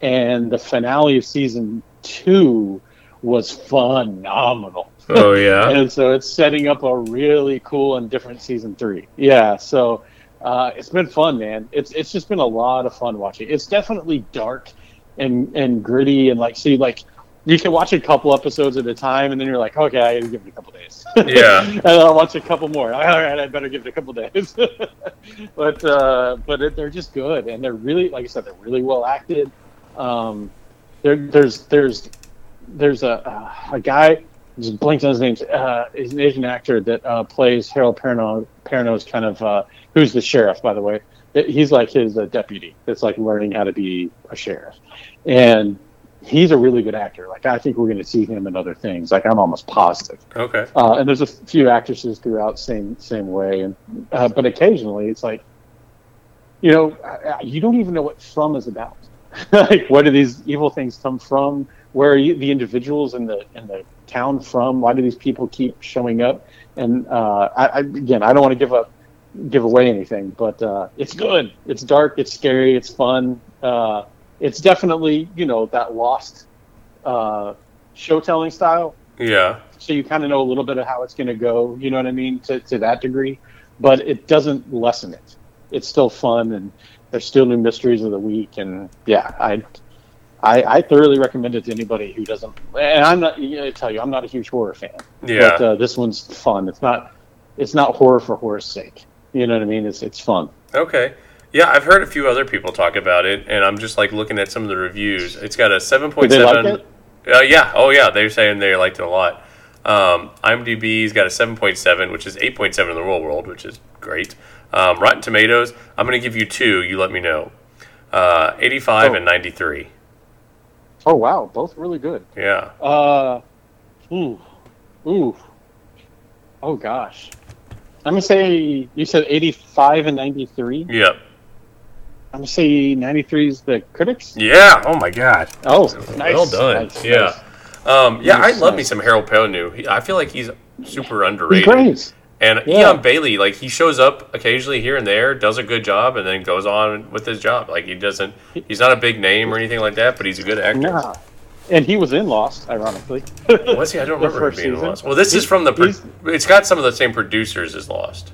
and the finale of season two was phenomenal. Oh yeah. (laughs) and so it's setting up a really cool and different season three. Yeah. So uh, it's been fun, man. It's it's just been a lot of fun watching. It's definitely dark and and gritty and like see like you can watch a couple episodes at a time and then you're like, okay, I gotta give it a couple days. (laughs) Yeah. (laughs) and I'll watch a couple more. (laughs) All right, I better give it a couple days. but uh, but it, they're just good and they're really like I said, they're really well acted. Um, there, there's there's there's a a guy just blinked on his name. Uh, he's an Asian actor that uh, plays Harold Perrineau. Perrineau's kind of uh, who's the sheriff, by the way. He's like his uh, deputy. That's like learning how to be a sheriff, and he's a really good actor. Like I think we're going to see him in other things. Like I'm almost positive. Okay. Uh, and there's a few actresses throughout same same way, and uh, but occasionally it's like, you know, you don't even know what From is about. (laughs) like, where do these evil things come from? where are you, the individuals in the in the town from? Why do these people keep showing up? And uh, I, I, again, I don't want to give up give away anything, but uh, it's good. It's dark. It's scary. It's fun. Uh, it's definitely you know that lost uh, show telling style. Yeah. So you kind of know a little bit of how it's going to go. You know what I mean to to that degree, but it doesn't lessen it. It's still fun and there's still new mysteries of the week and yeah, I I, I thoroughly recommend it to anybody who doesn't. And I'm not. I tell you, I'm not a huge horror fan. Yeah. But uh, this one's fun. It's not. It's not horror for horror's sake. You know what I mean? It's it's fun. Okay. Yeah, I've heard a few other people talk about it, and I'm just like looking at some of the reviews. It's got a seven point seven. They Like uh, yeah. Oh yeah. They're saying they liked it a lot. Um, IMDb's got a seven point seven, which is eight point seven in the real world, which is great. Um, Rotten Tomatoes. I'm going to give you two. You let me know. Uh, 85 oh. and 93. Oh wow, both really good. Yeah. Uh, ooh, ooh. Oh gosh, I'm gonna say you said 85 and 93. Yep. I'm gonna say 93 is the critics. Yeah. Oh my god. Oh, nice. Well done. Nice, yeah. nice. Um, yeah, nice, I love nice. me some Harold Perrineau. I feel like he's super underrated. He's great. And Yeah. Eion Bailey, like he shows up occasionally here and there, does a good job, and then goes on with his job. Like he doesn't, he's not a big name or anything like that, but he's a good actor. Nah. And he was in Lost, ironically. Was he? I don't remember him first being in season. Lost. Well, this is from the. Pro- it's got some of the same producers as Lost.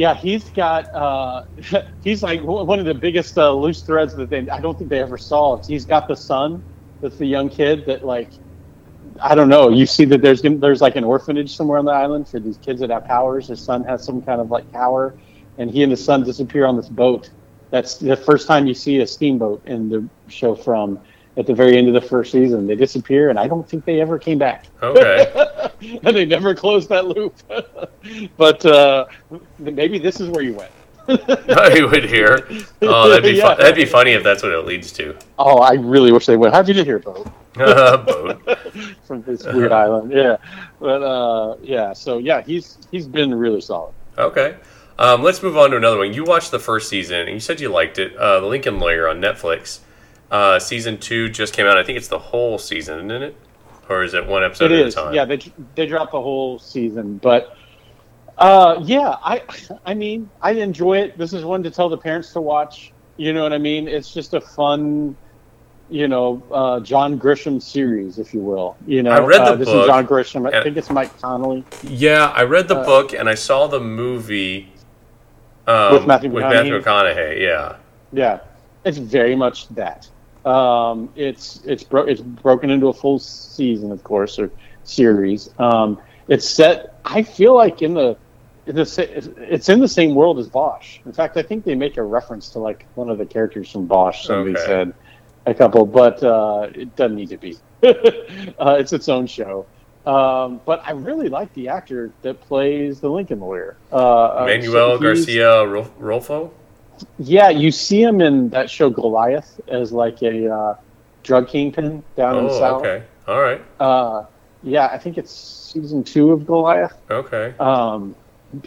Yeah, he's got. Uh, (laughs) he's like one of the biggest uh, loose threads that they. I don't think they ever solved. He's got the son. That's the young kid that like. I don't know. You see that there's there's like an orphanage somewhere on the island for these kids that have powers. His son has some kind of like power, and he and his son disappear on this boat. That's the first time you see a steamboat in the show. From at the very end of the first season, they disappear, and I don't think they ever came back. Okay. (laughs) and they never closed that loop. (laughs) but uh, maybe this is where you went. (laughs) I would hear. Oh, that'd be Yeah. fun. That'd be funny if that's what it leads to. Oh, I really wish they would. How'd you get here, Bo? Boat. From this weird island. Yeah, but uh, yeah. So yeah, he's he's been really solid. Okay. Um, let's move on to another one. You watched the first season, and you said you liked it. Uh, the Lincoln Lawyer on Netflix. Uh, season two just came out. I think it's the whole season, isn't it? Or is it one episode It at is. a time? Yeah, they they dropped the whole season, but. Uh, yeah, I, (laughs) I mean, I enjoy it. This is one to tell the parents to watch. You know what I mean? It's just a fun, you know, uh, John Grisham series, if you will. You know, I read the uh, this book, is John Grisham. I think it's Mike Connelly. Yeah, I read the Uh, book and I saw the movie um, With Matthew with McConaughey? Matthew McConaughey. Yeah. Yeah, it's very much that. Um, it's it's bro- it's broken into a full season, of course, or series. Um, it's set. I feel like in the, in the it's in the same world as Bosch. In fact, I think they make a reference to like one of the characters from Bosch. Somebody Okay. said a couple, but uh, it doesn't need to be. (laughs) uh, it's its own show. Um, but I really like the actor that plays the Lincoln lawyer, uh, uh, Manuel so Garcia Ro- Rulfo. Yeah, you see him in that show Goliath as like a uh, drug kingpin down in the Oh, south. okay. All right. Uh, yeah, I think it's season two of Goliath. Okay. Um,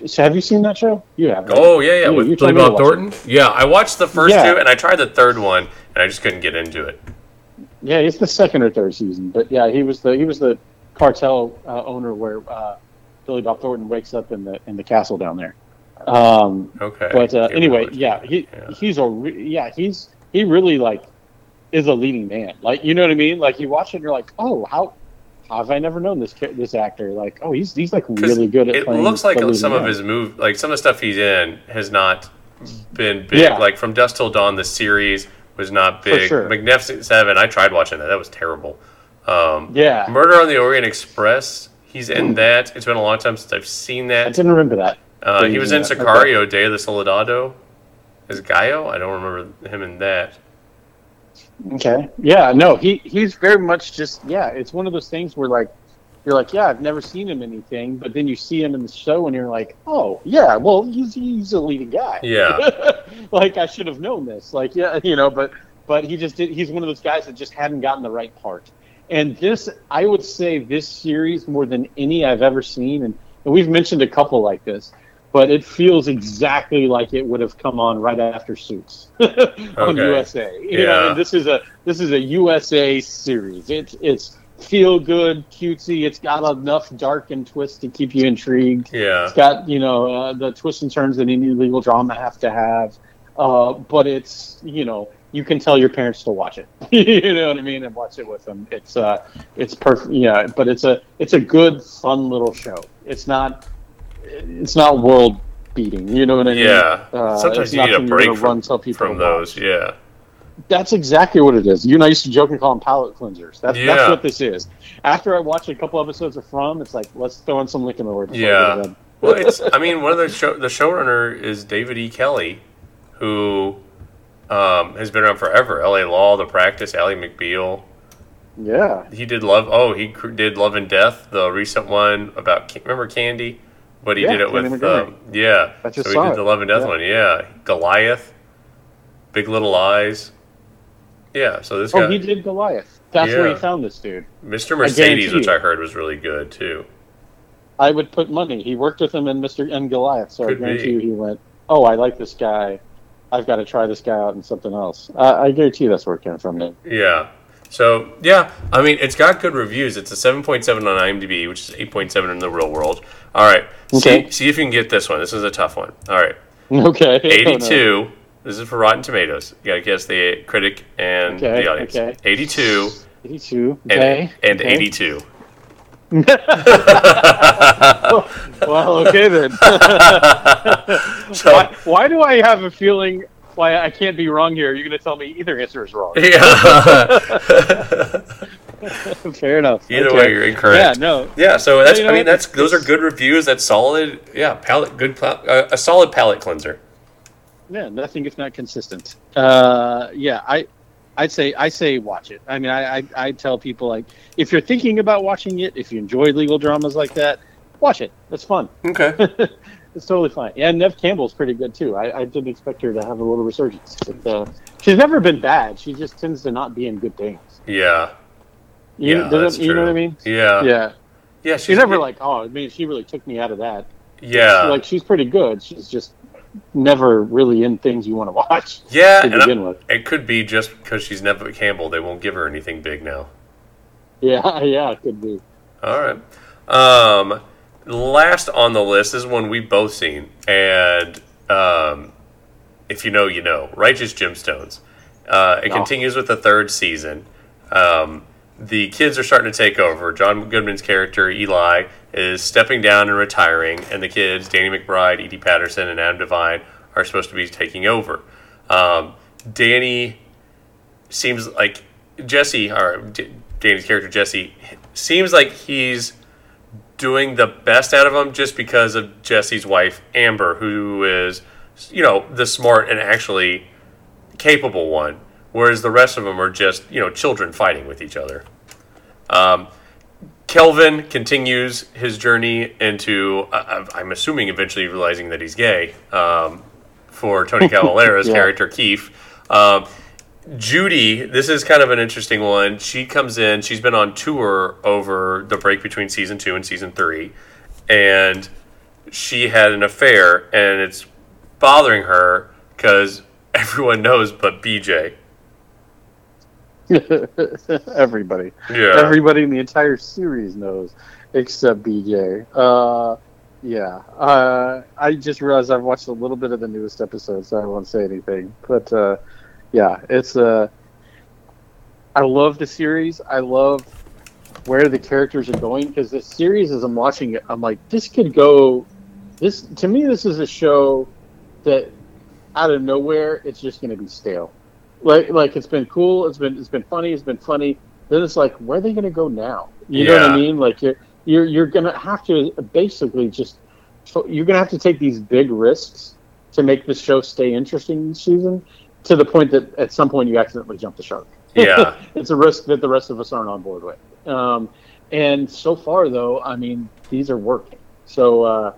so have you seen that show? You have. right? Oh yeah, yeah, You- with Billy told me to Bob Thornton. Yeah, I watched the first Yeah. two and I tried the third one and I just couldn't get into it. Yeah, it's the second or third season, but yeah, he was the he was the cartel uh, owner where uh, Billy Bob Thornton wakes up in the in the castle down there. Um, Okay. but uh, anyway, yeah, he Yeah. he's a re- yeah he's he really like is a leading man. Like you know what I mean? Like you watch it, and you're like, oh, how, how have I never known this this actor? Like, oh, he's he's like really good at. It looks like some of man. his move, like some of the stuff he's in, has not been big. Yeah. Like from Dusk Till Dawn, the series was not big. sure. Magnificent Seven, I tried watching that. That was terrible. Um, Yeah, Murder on the Orient Express, he's in (clears throat) that. It's been a long time since I've seen that. I didn't remember that. Uh, he was in Yeah, okay. Sicario, Day of the Soldado. As Gaio? I don't remember him in that. Okay. Yeah. No, he he's very much just yeah. It's one of those things where like you're like yeah, I've never seen him in anything, but then you see him in the show and you're like, oh yeah, well he's he's a leading guy. Yeah. (laughs) like I should have known this. Like yeah, (laughs) you know, but but he just did. He's one of those guys that just hadn't gotten the right part. And this, I would say, this series more than any I've ever seen, and, and we've mentioned a couple like this, but it feels exactly like it would have come on right after Suits (laughs) on Okay. USA. You know, Yeah. and this is a this is a USA series. It's it's feel good, cutesy. It's got enough dark and twist to keep you intrigued. Yeah. It's got you know uh, the twists and turns that any legal drama have to have, uh, but it's you know you can tell your parents to watch it. (laughs) you know what I mean, and watch it with them. It's uh, it's perfect. Yeah, but it's a it's a good fun little show. It's not it's not world beating. You know what I mean? Yeah. Uh, Sometimes you need a break from, from those. watch. Yeah. That's exactly what it is. You and I used to joke and call them palate cleansers. That's Yeah. that's what this is. After I watch a couple episodes of From, it's like let's throw in some Lincoln Lawyer. Yeah. Well, it's. I mean, one of the show. The showrunner is David E. Kelley, who um, has been around forever. L.A. Law, The Practice, Ally McBeal. Yeah. He did Love. Oh, he cr- did Love and Death, the recent one about. Remember Candy? But he Yeah, did it with. Um, yeah. I just so he saw did it. the Love and Death Yeah. one. Yeah. Goliath. Big Little Lies. Yeah. So this Oh, guy, he did Goliath. That's where he found this dude. Mr. Mercedes, guarantee which. I heard was really good too. I would put money. He worked with him in Mr. and Goliath, so Could I guarantee be. you he went, "Oh, I like this guy. I've got to try this guy out in something else." I, I guarantee you that's where it came from. Yeah. So yeah, I mean it's got good reviews. It's a 7.7 on IMDb, which is 8.7 in the real world. All right, Okay. see, see if you can get this one. This is a tough one. All right, Okay. (laughs) 82. This is for Rotten Tomatoes. You gotta guess the critic and Okay, the audience. okay. 82 82. and, Okay. and okay. 82. (laughs) Well, okay then. (laughs) So why, why do I have a feeling why I can't be wrong here? You're going to tell me either answer is wrong. yeah. (laughs) Fair enough. Either Okay. way, you're incorrect. Yeah, no. Yeah, so that's. you know I mean, what? that's those are good reviews. That's solid. Yeah, palate, good, uh, a solid palate cleanser. Yeah, nothing if not consistent. Uh, yeah, I, I'd say I say watch it. I mean, I, I I tell people like if you're thinking about watching it, if you enjoy legal dramas like that, watch it. It's fun. Okay. (laughs) it's totally fine. Yeah, Neve Campbell's pretty good too. I, I didn't expect her to have a little resurgence. But, uh, she's never been bad. She just tends to not be in good things. Yeah. You, Yeah, that's you know what I mean? Yeah. yeah. Yeah. She's never like, oh, I mean, she really took me out of that. Yeah. Like, she's pretty good. She's just never really in things you want to watch (laughs) yeah. to I- begin with. it could be just because she's Neve Campbell. They won't give her anything big now. Yeah, (laughs) yeah, it could be. All right. Um, last on the list is one we've both seen, and um, if you know, you know. Righteous Gemstones. Uh, it Oh. continues with the third season. Um, the kids are starting to take over. John Goodman's character Eli is stepping down and retiring, and the kids, Danny McBride, Edi Patterson, and Adam DeVine, are supposed to be taking over. Um, Danny seems like Jesse, or D- Danny's character Jesse, seems like he's doing the best out of them just because of Jesse's wife Amber, who is, you know, the smart and actually capable one, whereas the rest of them are just, you know, children fighting with each other. Um, Kelvin continues his journey into, uh, I'm assuming eventually realizing that he's gay, um, for Tony (laughs) Cavalero's Yeah. character Keith. Um, Judy, this is kind of an interesting one. She comes in, she's been on tour over the break between season two and season three, and she had an affair, and it's bothering her because (laughs) everyone knows but BJ. (laughs) Everybody. Yeah. Everybody in the entire series knows, except BJ. Uh, yeah. Uh, I just realized I've watched a little bit of the newest episode, so I won't say anything. But uh, yeah, it's Uh, I love the series. I love where the characters are going because the series, as I'm watching it, I'm like, this could go. This to me, this is a show that out of nowhere, it's just going to be stale. Like, like it's been cool. It's been it's been funny. It's been funny. Then it's like, where are they going to go now? You know what I mean? Like you're you're you're going to have to basically just you're going to have to take these big risks to make the show stay interesting each season. To the point that at some point you accidentally jump the shark. (laughs) Yeah. it's a risk that the rest of us aren't on board with. Um, and so far, though, I mean, these are working. So uh,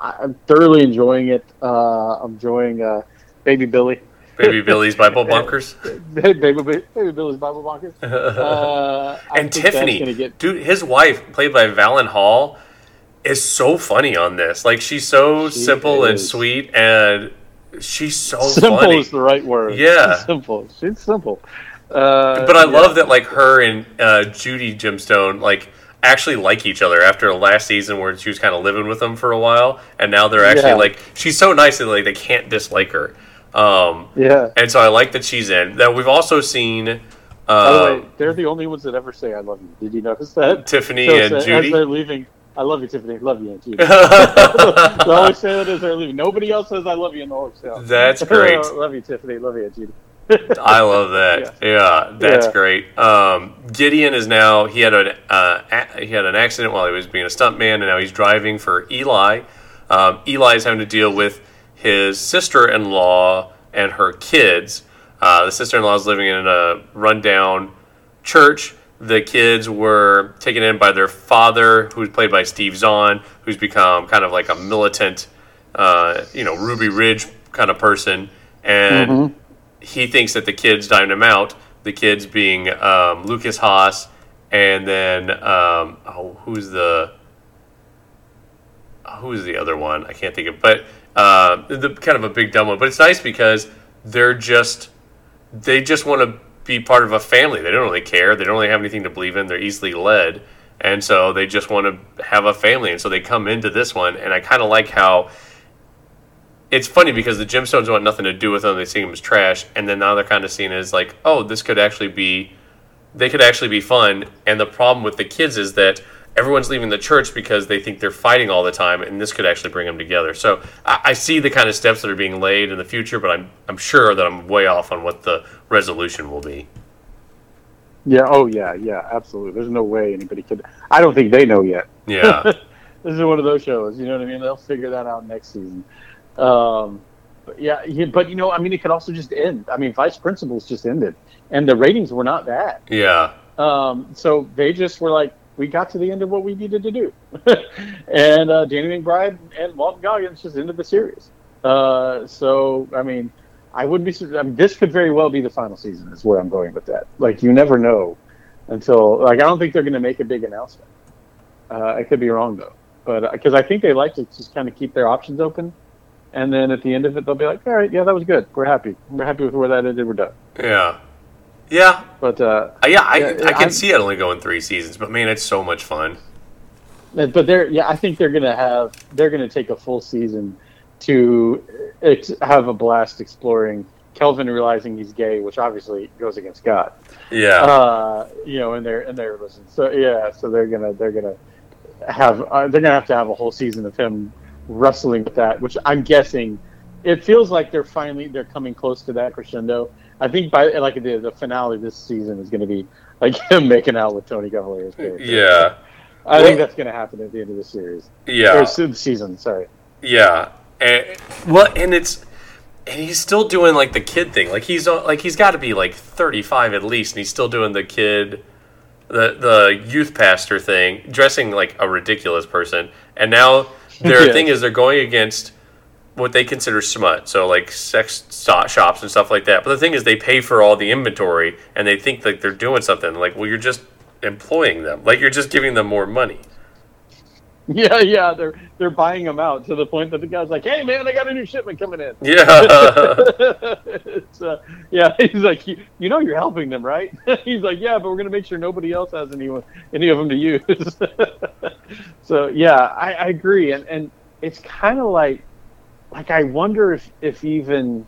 I'm thoroughly enjoying it. Uh, I'm enjoying uh, Baby Billy. Baby Billy's Bible (laughs) Bunkers. Baby, Baby, Baby Billy's Bible Bonkers. (laughs) Uh, and Tiffany, get- dude, his wife, played by Valyn Hall, is so funny on this. Like she's so She simple and sweet, and she's so simple funny. is the right word. Yeah. She's simple. She's simple. Uh, but I yeah. love that like her and uh, Judy Gemstone like actually like each other after the last season where she was kind of living with them for a while, and now they're actually Yeah. like she's so nice that like they can't dislike her. Um, Yeah. and so I like that she's in. That we've also seen By the way, uh, they're the only ones that ever say "I love you." Did you notice that? Tiffany So, and so As Judy. they're leaving, I love you, Tiffany. Love you, (laughs) the only say that as they're. Nobody else says "I love you" in the whole show. That's (laughs) great. love you, Tiffany. Love you, Judy. I love that. (laughs) Yeah, that's Yeah. great. Um, Gideon is now he had an uh, a- he had an accident while he was being a stuntman, and now he's driving for Eli. Um, is having to deal with his sister-in-law and her kids. Uh, the sister-in-law is living in a rundown church. The kids were taken in by their father, who's played by Steve Zahn, who's become kind of like a militant, uh, you know, Ruby Ridge kind of person, and Mhm. he thinks that the kids dined him out. The kids being um, Lukas Haas, and then um, oh, who's the who's the other one? I can't think of, but uh, the kind of a big dumb one. But it's nice because they're just they just want to be part of a family. They don't really care. They don't really have anything to believe in. They're easily led, and so they just want to have a family. And so they come into this one, and I kind of like how it's funny because the gemstones want nothing to do with them. They see them as trash, and then now they're kind of seen as like, oh, this could actually be, they could actually be fun. And the problem with the kids is that everyone's leaving the church because they think they're fighting all the time, and this could actually bring them together. So I, I see the kind of steps that are being laid in the future, but I'm I'm sure that I'm way off on what the resolution will be. Yeah. Oh, yeah. Yeah. Absolutely. There's no way anybody could. I don't think they know yet. Yeah. (laughs) this is one of those shows. You know what I mean? They'll figure that out next season. Um, but yeah, yeah, but you know, I mean, it could also just end. I mean, Vice Principals just ended, and the ratings were not bad. yeah. Um, so they just were like, we got to the end of what we needed to do, (laughs) and uh, Danny McBride and Walton Goggins just ended the series. Uh, so I mean, I wouldn't be. I mean, this could very well be the final season. Is where I'm going with that. Like, you never know until like I don't think they're going to make a big announcement. Uh, I could be wrong though, but because I think they like to just kind of keep their options open, and then at the end of it they'll be like, all right, yeah, that was good. We're happy. We're happy with where that ended. We're done. Yeah. Yeah. But uh, Uh, yeah, I, Yeah, I can I'm- see it only going three seasons, but man, it's so much fun. but they're yeah, I think they're gonna have they're gonna take a full season to ex- have a blast exploring Kelvin realizing he's gay, which obviously goes against God. Yeah. uh, you know, in their in their religion. So yeah, so they're gonna they're gonna have uh, they're gonna have to have a whole season of him wrestling with that, which I'm guessing it feels like they're finally they're coming close to that crescendo. I think by like the the finale this season is gonna be like (laughs) him making out with Tony Cavalero's character. yeah. I think that's gonna happen at the end of the series Yeah. or season. Sorry. Yeah, and well, and it's and he's still doing like the kid thing. Like he's uh, like he's got to be like thirty five at least, and he's still doing the kid, the the youth pastor thing, dressing like a ridiculous person. And now their (laughs) Yeah. thing is they're going against what they consider smut, so like sex shops and stuff like that. But the thing is, they pay for all the inventory, and they think like they're doing something. Like, well, you're just employing them. Like you're just giving them more money. (laughs) Yeah, yeah, they're they're buying them out to the point that the guy's like, "Hey, man, I got a new shipment coming in." Yeah. (laughs) it's, uh, yeah, (laughs) he's like, you, you know, you're helping them, right? he's like, yeah, but we're gonna make sure nobody else has any any of them to use. so yeah, I, I agree, and and it's kind of like, like I wonder if if even.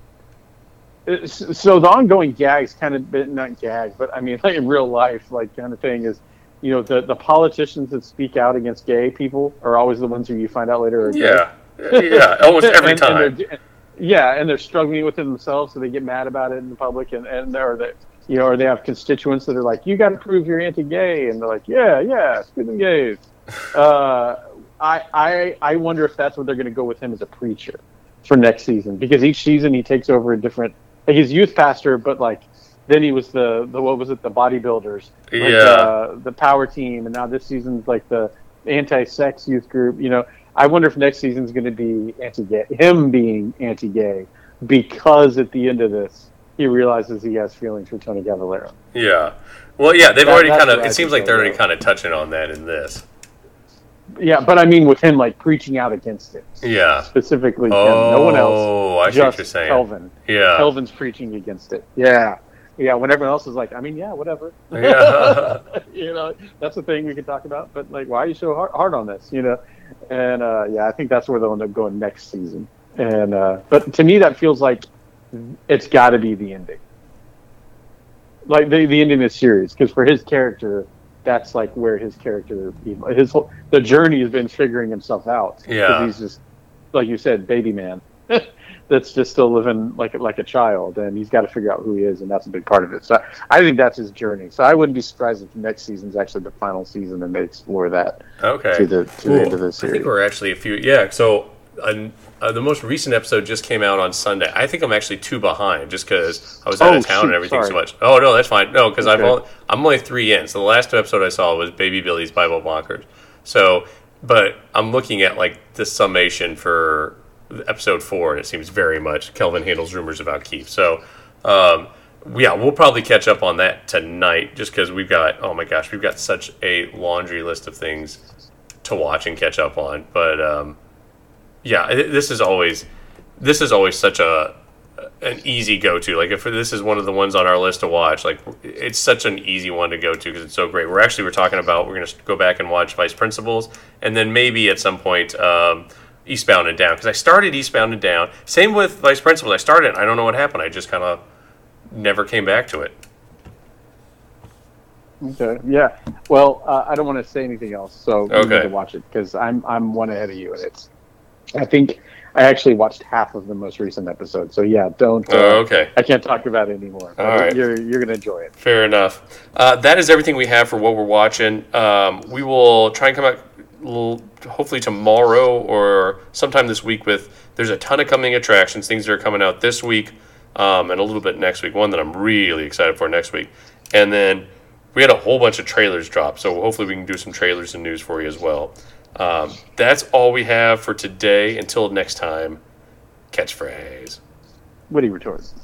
So the ongoing gags kind of been not gag, but I mean (laughs) like in real life, like kind of thing is, you know, the the politicians that speak out against gay people are always the ones who you find out later are gay. Yeah, yeah, almost every And- and time. they're- yeah, and they're struggling with it themselves, so they get mad about it in the public, and and or they, you know, or they have constituents that are like, "You got to prove you're anti-gay," and they're like, "Yeah, yeah, screw them gays." (laughs) uh, I I I wonder if that's what they're going to go with him as a preacher for next season, because each season he takes over a different. Like he's youth pastor, but like then he was the the what was it the bodybuilders, like, Yeah. uh, the power team, and now this season's like the anti-sex youth group. You know, I wonder if next season's going to be anti-gay, him being anti-gay, because at the end of this he realizes he has feelings for Tony Cavalero. Yeah. Well, yeah, they've That- already kind of. I It seems like they're already kind of touching on that in this. Yeah, but I mean with him like preaching out against it. Yeah. Specifically him, Oh, no one else. I see what you're saying. Kelvin. Yeah. Kelvin's preaching against it. Yeah. Yeah, when everyone else is like, I mean, yeah, whatever. Yeah. (laughs) you know, that's the thing we could talk about. But like, why are you so hard, hard on this? You know, and uh, yeah, I think that's where they'll end up going next season. And uh, but to me, that feels like it's got to be the ending, like the the ending of the series, because for his character, that's like where his character, his whole the journey has been figuring himself out. Yeah. he's just like you said, baby man. (laughs) That's just still living like like a child, and he's got to figure out who he is, and that's a big part of it. So I think that's his journey. So I wouldn't be surprised if next season's actually the final season, and they explore that Okay. to the to the end of the series. I think we're actually a few. Yeah. So uh, uh, the most recent episode just came out on Sunday. I think I'm actually two behind just because I was out Oh, of town shoot, and everything so much. Oh no, that's fine. No, because I've Okay. only, I'm only three in. So the last episode I saw was Baby Billy's Bible Bonkers. So, but I'm looking at like the summation for episode four, and it seems very much Kelvin handles rumors about Keith. So. Um, yeah, we'll probably catch up on that tonight just because we've got, oh my gosh, we've got such a laundry list of things to watch and catch up on. But um, yeah, this is always this is always such a an easy go to. Like if this is one of the ones on our list to watch, like it's such an easy one to go to because it's so great. We're actually we're talking about we're going to go back and watch Vice Principals, and then maybe at some point. Um, Eastbound and Down because I started Eastbound and Down. Same with Vice Principals. I started. I don't know what happened. I just kind of never came back to it. Okay. Yeah. Well, uh, I don't want to say anything else, so you Okay. need to watch it because I'm I'm one ahead of you, and it's. I think I actually watched half of the most recent episode, so yeah, don't. Uh, Oh, okay. I can't talk about it anymore. All right. You're you're gonna enjoy it. Fair enough. Uh, that is everything we have for what we're watching. Um, we will try and come out hopefully tomorrow or sometime this week with. There's a ton of coming attractions, things that are coming out this week um, and a little bit next week. One that I'm really excited for next week. And then we had a whole bunch of trailers drop, so hopefully we can do some trailers and news for you as well. Um, that's all we have for today. Until next time, catchphrase. Witty retorts.